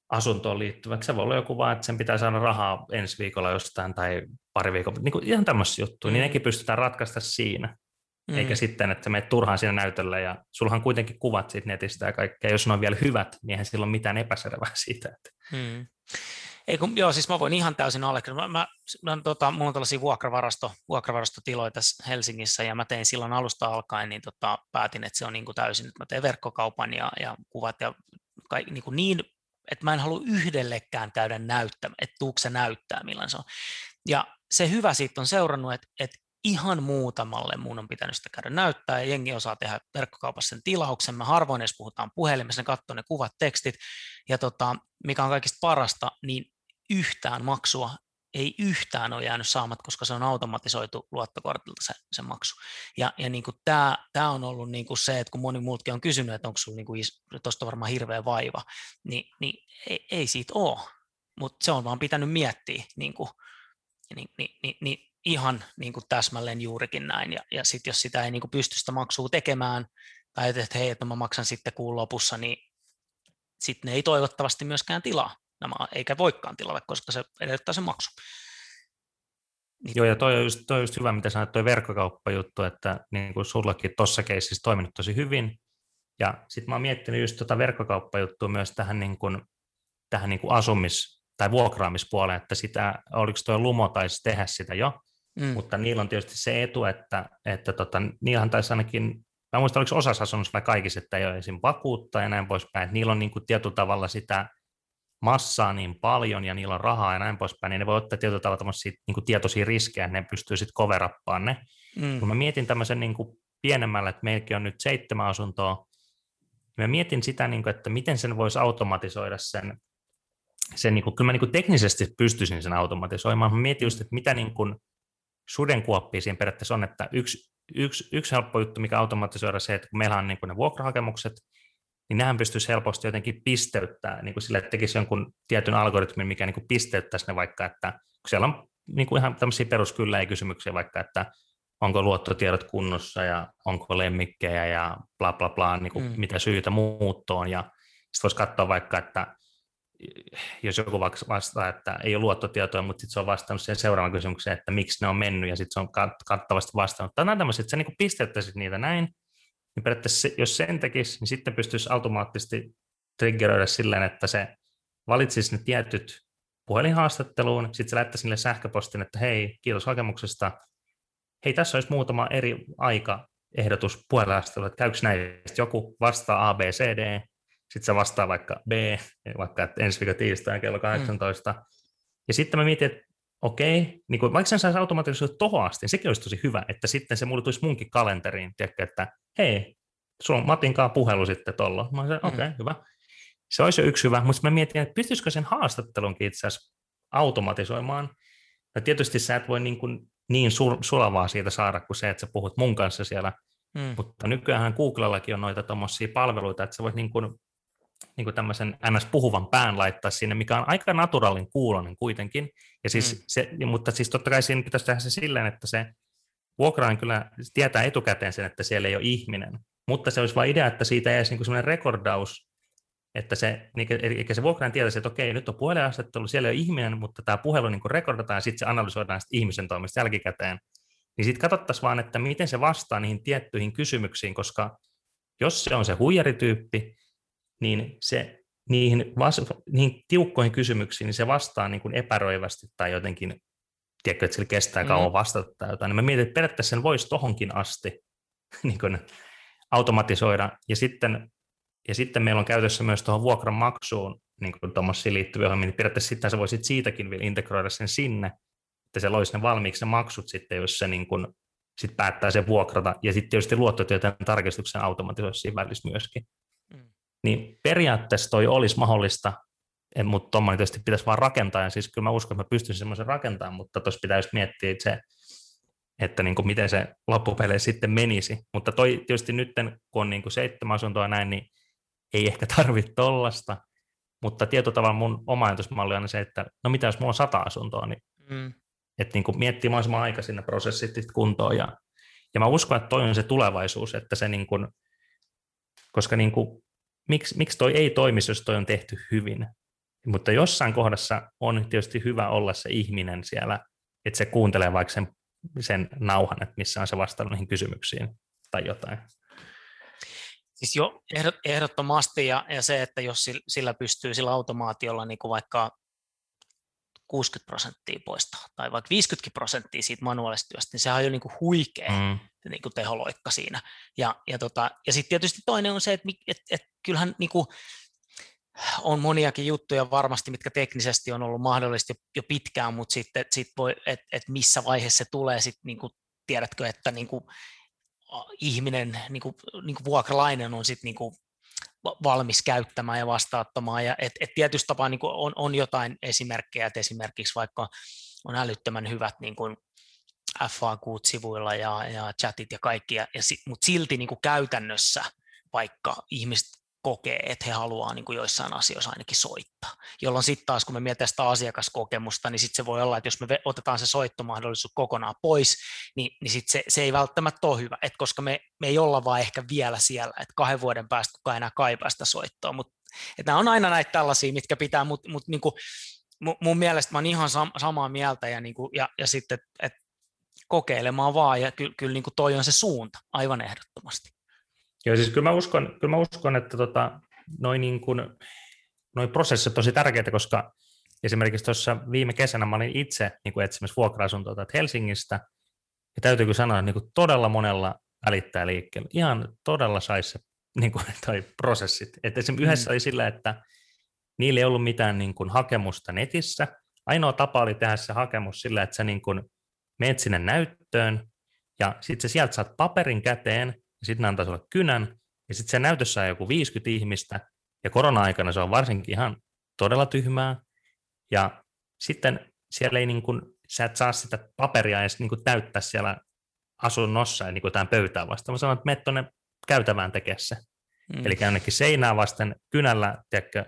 asuntoon liittyväksi. Se voi olla joku vaan, että sen pitää saada rahaa ensi viikolla jostain tai pari viikolla, niin kuin ihan tämmöisiä juttuja, niin mm. niin nekin pystytään ratkaista siinä. Mm. Eikä sitten, että menet turhaan siinä näytölle ja sulhan kuitenkin kuvat siitä netistä ja kaikkea. Jos ne on vielä hyvät, niin eihän sillä ole mitään epäselvää siitä. Että... Mm. Ei kun, joo, siis mä voin ihan täysin allekirjoittaa. Mä, mä, mä, tota, mulla on tällaisia vuokravarasto, vuokravarastotiloja tässä Helsingissä ja mä tein silloin alusta alkaen, niin tota, päätin, että se on niin kuin täysin, että mä teen verkkokaupan ja, ja kuvat ja kai, niin, kuin niin että mä en halua yhdellekään käydä näyttämään, että tuuko se näyttää, millainen se on. Ja se hyvä siitä on seurannut, että, että ihan muutamalle mun on pitänyt sitä käydä näyttää, ja jengi osaa tehdä verkkokaupassa sen tilauksen. Me harvoin edes puhutaan puhelimessa, ne katsoo ne kuvat, tekstit, ja tota, mikä on kaikista parasta, niin yhtään maksua ei yhtään ole jäänyt saamat, koska se on automatisoitu luottokortilta se, se maksu. Ja, ja niin kuin tämä, on ollut niin kuin se, että kun moni muutkin on kysynyt, että onko sinulla niin tuosta varmaan hirveä vaiva, niin, niin ei, ei siitä ole, mutta se on vaan pitänyt miettiä niin kuin, niin, niin, niin, niin ihan niin kuin täsmälleen juurikin näin. Ja, ja sitten jos sitä ei niin kuin pysty sitä maksua tekemään, tai että hei, että mä maksan sitten kuun lopussa, niin sitten ne ei toivottavasti myöskään tilaa nämä, eikä voikaan tilata, koska se edellyttää sen maksu. Niin. Joo, ja toi on, just, toi on just hyvä, mitä sanoit, toi verkkokauppajuttu, että niin kuin sullakin tuossa keississä toiminut tosi hyvin. Ja sitten mä oon miettinyt just tuota verkkokauppajuttua myös tähän, niin kuin, tähän niin kuin asumis- tai vuokraamispuoleen, että sitä, oliko tuo Lumo taisi tehdä sitä jo, mm. mutta niillä on tietysti se etu, että, että tota, niillähän taisi ainakin, mä muistan, oliko osassa asunnossa vai kaikissa, että ei ole esim. vakuutta ja näin poispäin, että niillä on niin kuin tietyllä tavalla sitä massaa niin paljon ja niillä on rahaa ja näin poispäin, niin ne voi ottaa tietyllä tavalla niin kuin tietoisia riskejä, ne pystyy sitten coverappaan ne. Mm. Kun mä mietin tämmöisen niin kuin pienemmällä, että meilläkin on nyt seitsemän asuntoa, niin mä mietin sitä, niin kuin, että miten sen voisi automatisoida sen, sen niin kuin, kyllä mä niin kuin teknisesti pystyisin sen automatisoimaan. Mä mietin just, että mitä niin kuin sudenkuoppia siinä periaatteessa on, että yksi, yksi, yksi helppo juttu, mikä automatisoida se, että kun meillä on niin kuin ne vuokrahakemukset, niin nehän pystyisi helposti jotenkin pisteyttää, niin kuin sille, että tekisi jonkun tietyn algoritmin, mikä niin kuin pisteyttäisi ne vaikka, että kun siellä on niin kuin ihan tämmöisiä peruskyllä ei kysymyksiä vaikka, että onko luottotiedot kunnossa ja onko lemmikkejä ja bla bla bla, niin kuin mm. mitä syytä muuttoon. Ja sitten voisi katsoa vaikka, että jos joku vastaa, että ei ole luottotietoja, mutta sitten se on vastannut siihen seuraavaan kysymykseen, että miksi ne on mennyt, ja sitten se on kattavasti vastannut. Tai tämmöiset, että sä niin pisteyttäisit niitä näin, niin periaatteessa jos sen tekisi, niin sitten pystyisi automaattisesti triggeröidä silleen, että se valitsisi ne tietyt puhelinhaastatteluun, sitten se lähettäisi sille sähköpostin, että hei, kiitos hakemuksesta, hei, tässä olisi muutama eri aika ehdotus puhelinhaastatteluun, että käykö näistä joku vastaa A, B, C, D, sitten se vastaa vaikka B, vaikka että ensi viikon tiistai kello 18. Mm. Ja sitten mä mietin, että okei, niin kuin, vaikka sen saisi automaattisesti tohon asti, niin sekin olisi tosi hyvä, että sitten se mulle tulisi munkin kalenteriin, tiedätkö, että hei, sulla on Matin kanssa puhelu sitten tuolla. Mä sanoin, okei, okay, mm. hyvä. Se olisi jo yksi hyvä, mutta mä mietin, että pystyisikö sen haastattelunkin itse asiassa automatisoimaan. Ja tietysti sä et voi niin, kuin niin sul- sulavaa siitä saada kuin se, että sä puhut mun kanssa siellä, mm. mutta nykyään Googlellakin on noita tuommoisia palveluita, että sä voit niin kuin niin kuin tämmöisen ns-puhuvan pään laittaa sinne, mikä on aika naturaalin kuulonen kuitenkin. Ja siis mm. se, mutta siis totta kai siinä pitäisi tehdä se silleen, että se vuokraan kyllä tietää etukäteen sen, että siellä ei ole ihminen. Mutta se olisi vain idea, että siitä jäisi niin semmoinen rekordaus, että se, niin, eli se vuokraan tietäisi, että okei, nyt on puhelinhaastattelu, siellä ei ole ihminen, mutta tämä puhelu niin rekordataan ja sitten se analysoidaan sitten ihmisen toimesta jälkikäteen. Niin sitten katsottaisiin vaan, että miten se vastaa niihin tiettyihin kysymyksiin, koska jos se on se huijarityyppi, niin se niihin, vas, niihin tiukkoihin kysymyksiin niin se vastaa niin kuin epäröivästi tai jotenkin, tiedätkö, että sillä kestää mm. kauan vastata tai jotain, niin mä mietin, että periaatteessa sen voisi tohonkin asti niin kuin automatisoida, ja sitten, ja sitten meillä on käytössä myös tuohon vuokran maksuun niin kuin tuommoisia liittyviä ohjelmia, niin periaatteessa sitten se voisi siitäkin vielä integroida sen sinne, että se loisi ne valmiiksi ne maksut sitten, jos se niin kuin, sit päättää sen vuokrata, ja sitten tietysti luottotietojen tarkistuksen automatisoisi siinä välissä myöskin. Niin periaatteessa toi olisi mahdollista, mutta tuommoinen tietysti pitäisi vaan rakentaa, ja siis kyllä mä uskon, että mä pystyisin semmoisen rakentamaan, mutta tuossa pitäisi miettiä että se, että niin kuin miten se loppupeleissä sitten menisi. Mutta toi tietysti nyt, kun on niin kuin seitsemän asuntoa näin, niin ei ehkä tarvitse tollasta, mutta tietyllä tavalla mun oma ajatusmalli on se, että no mitä jos mulla on sata asuntoa, niin mm. että niin kuin miettii mahdollisimman aikaisin ne prosessit kuntoon. Ja, ja mä uskon, että toi on se tulevaisuus, että se niin kuin, koska niin kuin miksi, miksi toi ei toimisi, jos toi on tehty hyvin. Mutta jossain kohdassa on tietysti hyvä olla se ihminen siellä, että se kuuntelee vaikka sen, sen nauhan, että missä on se vastannut niihin kysymyksiin tai jotain. Siis jo ehdottomasti ja, ja se, että jos sillä pystyy sillä automaatiolla niin kuin vaikka 60 prosenttia poistaa tai vaikka 50 prosenttia siitä manuaalisesta työstä, niin sehän on jo niin kuin huikea mm. Niin kuin teholoikka siinä. Ja, ja, tota, ja sitten tietysti toinen on se, että et, et, kyllähän niin kuin, on moniakin juttuja varmasti, mitkä teknisesti on ollut mahdollista jo, jo pitkään, mutta sitten sit voi, että et missä vaiheessa se tulee, sit, niin kuin, tiedätkö, että niin kuin, ihminen, niin kuin, niin kuin vuokralainen on sitten niin valmis käyttämään ja vastaattamaan. Ja et, et tietysti tapaa niin on, on jotain esimerkkejä, että esimerkiksi vaikka on älyttömän hyvät niin kuin FAQ-sivuilla ja, ja chatit ja kaikki, ja, ja, mutta silti niin kuin käytännössä vaikka ihmiset kokee, että he haluaa niin kuin joissain asioissa ainakin soittaa. Jolloin sitten taas, kun me mietitään sitä asiakaskokemusta, niin sitten se voi olla, että jos me otetaan se soittomahdollisuus kokonaan pois, niin, niin sit se, se ei välttämättä ole hyvä, Et koska me, me ei olla vaan ehkä vielä siellä, että kahden vuoden päästä kukaan enää kaipaa sitä soittoa, mutta nämä on aina näitä tällaisia, mitkä pitää, mutta mut, niin mun, mun mielestä mä oon ihan sam, samaa mieltä ja, niin kuin, ja, ja sitten, että kokeilemaan vaan ja kyllä, kyllä niin kuin toi on se suunta aivan ehdottomasti. Joo, siis kyllä mä uskon, kyllä mä uskon että tota, noin niin kuin, noi prosessit on tosi tärkeitä, koska esimerkiksi tuossa viime kesänä mä olin itse niin kuin etsimässä vuokra-asuntoa Helsingistä, ja täytyykö sanoa, että niin kuin todella monella välittää liikkeelle. Ihan todella saisi se niin kuin, toi prosessit. Että esimerkiksi mm. yhdessä oli sillä, että niillä ei ollut mitään niin kuin, hakemusta netissä. Ainoa tapa oli tehdä se hakemus sillä, että sä niin kuin, menet sinne näyttöön, ja sitten sieltä saat paperin käteen, ja sitten ne antaa sulle kynän, ja sitten se näytössä on joku 50 ihmistä, ja korona-aikana se on varsinkin ihan todella tyhmää, ja sitten siellä ei niin kuin, sä et saa sitä paperia edes niin kuin täyttää siellä asunnossa ja niin kuin tämän pöytään vastaan, mä sanon, että mene tuonne käytävään tekemään se. Mm. Eli ainakin seinää vasten kynällä, tiedätkö,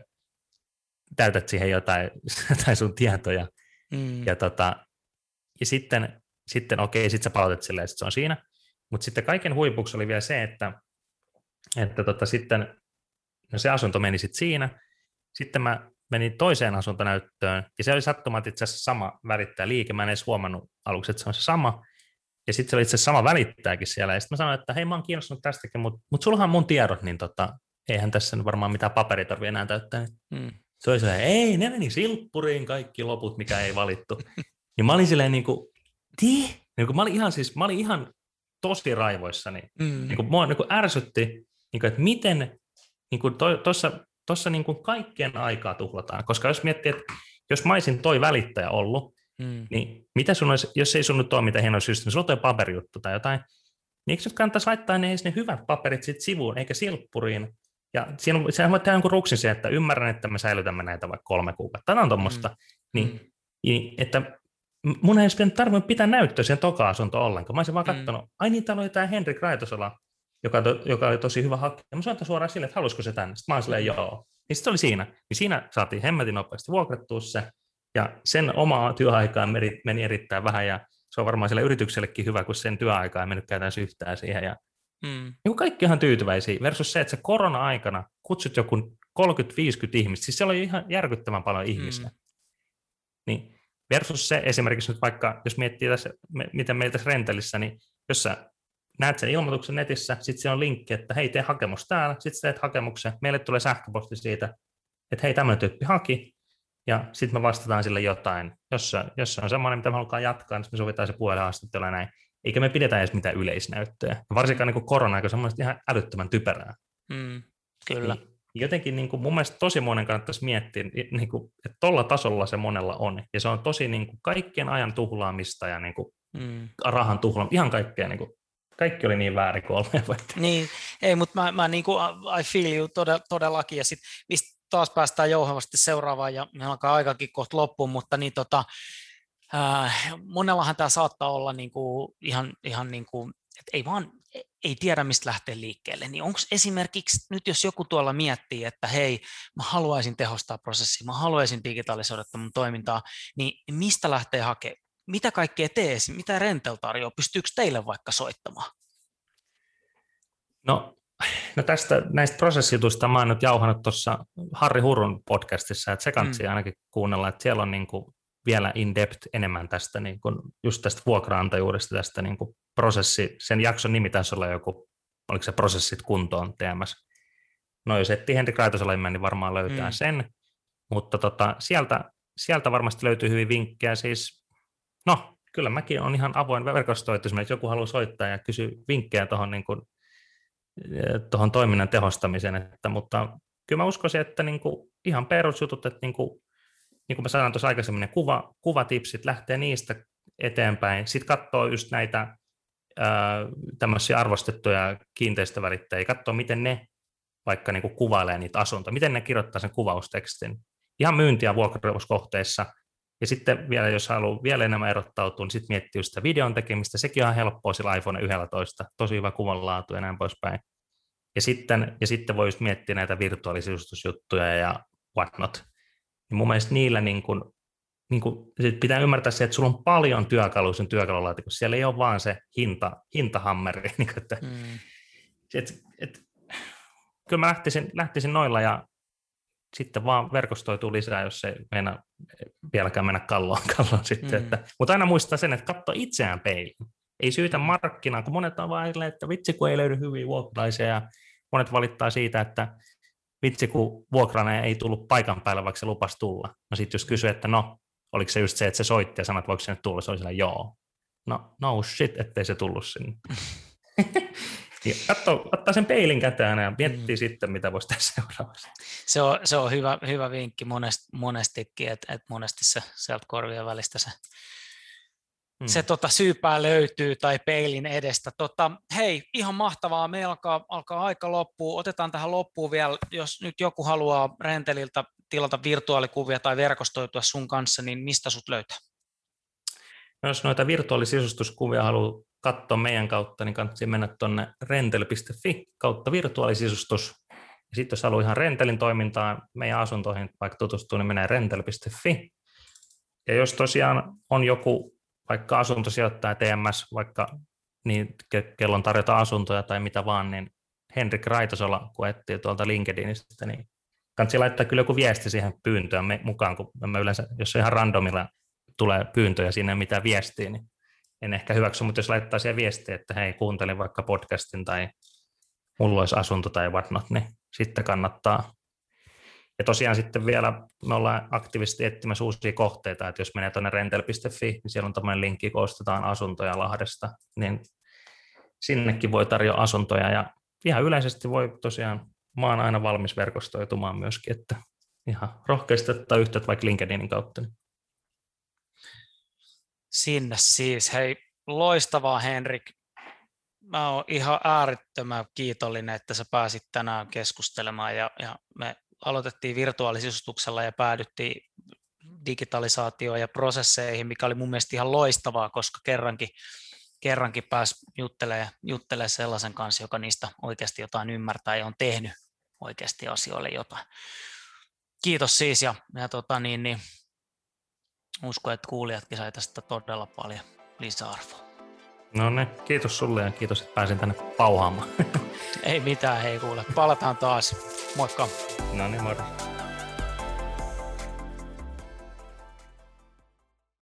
täytät siihen jotain, jotain sun tietoja. Mm. Ja, tota, ja sitten sitten okei, okay, sitten sä palautet silleen, että se on siinä. Mutta sitten kaiken huipuksi oli vielä se, että, että tota, sitten no se asunto meni sitten siinä. Sitten mä menin toiseen asuntonäyttöön, ja se oli sattumat itse asiassa sama välittäjä liike. Mä en edes huomannut aluksi, että se on se sama. Ja sitten se oli itse asiassa sama välittäjäkin siellä. Ja sitten mä sanoin, että hei, mä oon kiinnostunut tästäkin, mutta mut sullahan on mun tiedot, niin tota, eihän tässä varmaan mitään paperitorvia enää täyttää. Mm. Se oli sellainen, ei, ne meni silppuriin kaikki loput, mikä ei valittu. Niin mä olin silleen niin kuin, niin kuin, mä olin ihan siis, mä olin ihan tosi raivoissani. Mm. Niin kuin, mua niin kuin ärsytti, niin kuin, että miten niin kuin tuossa tossa niin kuin kaikkien aikaa tuhlataan. Koska jos miettii, että jos mä olisin toi välittäjä ollut, mm. niin mitä sun olisi, jos ei sun nyt ole mitään hienoa syystä, niin sulla on paperijuttu tai jotain, niin eikö nyt kannattaisi laittaa ne, ne hyvät paperit sitten sivuun, eikä silppuriin, ja siinä on, sehän voi tehdä jonkun ruksin se, että ymmärrän, että me säilytämme näitä vaikka kolme kuukautta. Tämä on tuommoista. Mm. Niin, mm. niin, että mun ei olisi tarvinnut pitää näyttöä siihen toka-asuntoon ollenkaan. Mä olisin vaan mm. katsonut, mm. ai niin, täällä oli tämä Henrik Raitosola, joka, to, joka oli tosi hyvä hakija. Mä sanoin suoraan sille, että halusiko se tänne. Sitten mä olin joo. Niin sitten oli siinä. Niin siinä saatiin hemmetin nopeasti vuokrattua se. Ja sen omaa työaikaa meni, meni erittäin vähän. Ja se on varmaan sille yrityksellekin hyvä, kun sen työaikaa ei mennyt käytännössä yhtään siihen. Ja Mm. Niin kaikki ihan tyytyväisiä versus se, että se korona-aikana kutsut joku 30-50 ihmistä, siis siellä oli ihan järkyttävän paljon ihmisiä. Mm. Niin versus se esimerkiksi nyt vaikka, jos miettii tässä, miten meillä tässä rentelissä, niin jos sä näet sen ilmoituksen netissä, sitten siellä on linkki, että hei, tee hakemus täällä, sitten teet hakemuksen, meille tulee sähköposti siitä, että hei, tämmöinen tyyppi haki, ja sitten me vastataan sille jotain. Jos se, jos se on semmoinen, mitä me halutaan jatkaa, niin me sovitaan se puhelinhaastattelu ja näin eikä me pidetä edes mitään yleisnäyttöä. Varsinkaan niin korona-aika on ihan älyttömän typerää. Mm, kyllä. Niin, jotenkin niin kuin, mun mielestä tosi monen kannattaisi miettiä, niin kuin, että tuolla tasolla se monella on. Ja se on tosi niin kuin, kaikkien ajan tuhlaamista ja niin kuin, mm. rahan tuhlaamista, ihan kaikkea. Niin kuin, kaikki oli niin väärin kuin olemme. Niin, ei, mutta mä, mä niin kuin, I feel you todellakin. Ja sitten taas päästään jouhevasti seuraavaan ja meillä alkaa aikakin kohta loppuun, mutta niin tota, Äh, monellahan tämä saattaa olla niin kuin ihan, ihan niin kuin, että ei vaan ei tiedä, mistä lähtee liikkeelle, niin onko esimerkiksi nyt, jos joku tuolla miettii, että hei, mä haluaisin tehostaa prosessia, mä haluaisin digitalisoida mun toimintaa, niin mistä lähtee hakemaan? Mitä kaikkea tee, mitä Rentel tarjoaa? Pystyykö teille vaikka soittamaan? No, no tästä näistä prosessijutuista mä oon nyt jauhannut tuossa Harri Hurun podcastissa, että se kansi mm. ainakin kuunnella, että siellä on niin kuin vielä in depth enemmän tästä, niin kuin, just tästä vuokraantajuudesta, tästä niin kuin prosessi, sen jakson nimi taisi olla joku, oliko se prosessit kuntoon TMS. No jos etsii Henrik Raitosalaimeen, niin varmaan löytää mm. sen, mutta tota, sieltä, sieltä varmasti löytyy hyvin vinkkejä, siis no kyllä mäkin on ihan avoin verkosto, että jos joku haluaa soittaa ja kysyä vinkkejä tuohon niin kuin, tuohon toiminnan tehostamiseen, että, mutta kyllä mä uskoisin, että niin kuin ihan perusjutut, että niin kuin niin kuin mä sanoin tuossa aikaisemmin, ne kuva, kuvatipsit lähtee niistä eteenpäin. Sitten katsoo just näitä tämmöisiä arvostettuja kiinteistövälittäjiä, katsoo miten ne vaikka niin kuin kuvailee niitä asuntoja, miten ne kirjoittaa sen kuvaustekstin. Ihan myynti- ja vuokrauskohteissa. Ja sitten vielä, jos haluaa vielä enemmän erottautua, niin sitten miettii sitä videon tekemistä. Sekin on helppoa sillä iPhone 11, tosi hyvä kuvanlaatu ja näin poispäin. Ja sitten, ja sitten voi just miettiä näitä virtuaalisisustusjuttuja ja whatnot niin mun mielestä niillä niin kuin, niin kuin, pitää ymmärtää se, että sulla on paljon työkaluja sen työkalulaatikossa. Siellä ei ole vaan se hinta, hintahammeri. Niin kuin, että, mm. et, et, kyllä mä lähtisin, lähtisin noilla ja sitten vaan verkostoituu lisää, jos se mennä, vieläkään mennä kalloon, kalloon sitten. Mm. Että, mutta aina muistaa sen, että katso itseään peiliin. Ei syytä markkinaa, kun monet on vaan että vitsi kun ei löydy hyviä vuokralaisia ja monet valittaa siitä, että vitsi kun vuokrana ei tullut paikan päällä, vaikka se lupas tulla. No sitten jos kysyy, että no, oliko se just se, että se soitti ja sanoi, että voiko se nyt tulla, se oli siellä, joo. No, no shit, ettei se tullut sinne. Katso, ottaa sen peilin käteen ja miettii mm. sitten, mitä voisi tehdä seuraavaksi. Se on, se on hyvä, hyvä vinkki monest, monestikin, että, että monesti se sieltä korvien välistä se mm. se tota, syypää löytyy tai peilin edestä. Tota, hei, ihan mahtavaa, meillä alkaa, alkaa aika loppua. Otetaan tähän loppuun vielä, jos nyt joku haluaa Renteliltä tilata virtuaalikuvia tai verkostoitua sun kanssa, niin mistä sut löytää? No, jos noita virtuaalisisustuskuvia haluaa katsoa meidän kautta, niin kannattaa mennä tuonne rentel.fi kautta virtuaalisisustus. Ja sitten jos haluaa ihan rentelin toimintaa meidän asuntoihin vaikka tutustua, niin menee rentel.fi. Ja jos tosiaan on joku vaikka asuntosijoittaja TMS, vaikka niin kellon tarjota asuntoja tai mitä vaan, niin Henrik Raitosola, kun etsii tuolta LinkedInistä, niin kannattaa laittaa kyllä joku viesti siihen pyyntöön mukaan, kun mä yleensä, jos ihan randomilla tulee pyyntöjä sinne mitä viestiä, niin en ehkä hyväksy, mutta jos laittaa siihen viestiä, että hei, kuuntelin vaikka podcastin tai mulla olisi asunto tai whatnot, niin sitten kannattaa. Ja tosiaan sitten vielä me ollaan aktiivisesti etsimässä uusia kohteita, että jos menee tuonne rentel.fi, niin siellä on tämmöinen linkki, kun ostetaan asuntoja Lahdesta, niin sinnekin voi tarjota asuntoja ja ihan yleisesti voi tosiaan, mä oon aina valmis verkostoitumaan myöskin, että ihan rohkeasti ottaa yhteyttä vaikka LinkedInin kautta. Sinne siis. Hei, loistavaa Henrik. Mä oon ihan äärettömän kiitollinen, että sä pääsit tänään keskustelemaan ja, ja me aloitettiin virtuaalisuustuksella ja päädyttiin digitalisaatioon ja prosesseihin, mikä oli mun mielestä ihan loistavaa, koska kerrankin kerrankin pääsi juttelemaan, juttelemaan sellaisen kanssa, joka niistä oikeasti jotain ymmärtää ja on tehnyt oikeasti asioille jotain. Kiitos siis ja, ja tota niin, niin, uskon, että kuulijatkin sai tästä todella paljon lisäarvoa. No niin, kiitos sulle ja kiitos, että pääsin tänne pauhaamaan. Ei mitään, hei kuule. Palataan taas. Moikka. No niin, moro.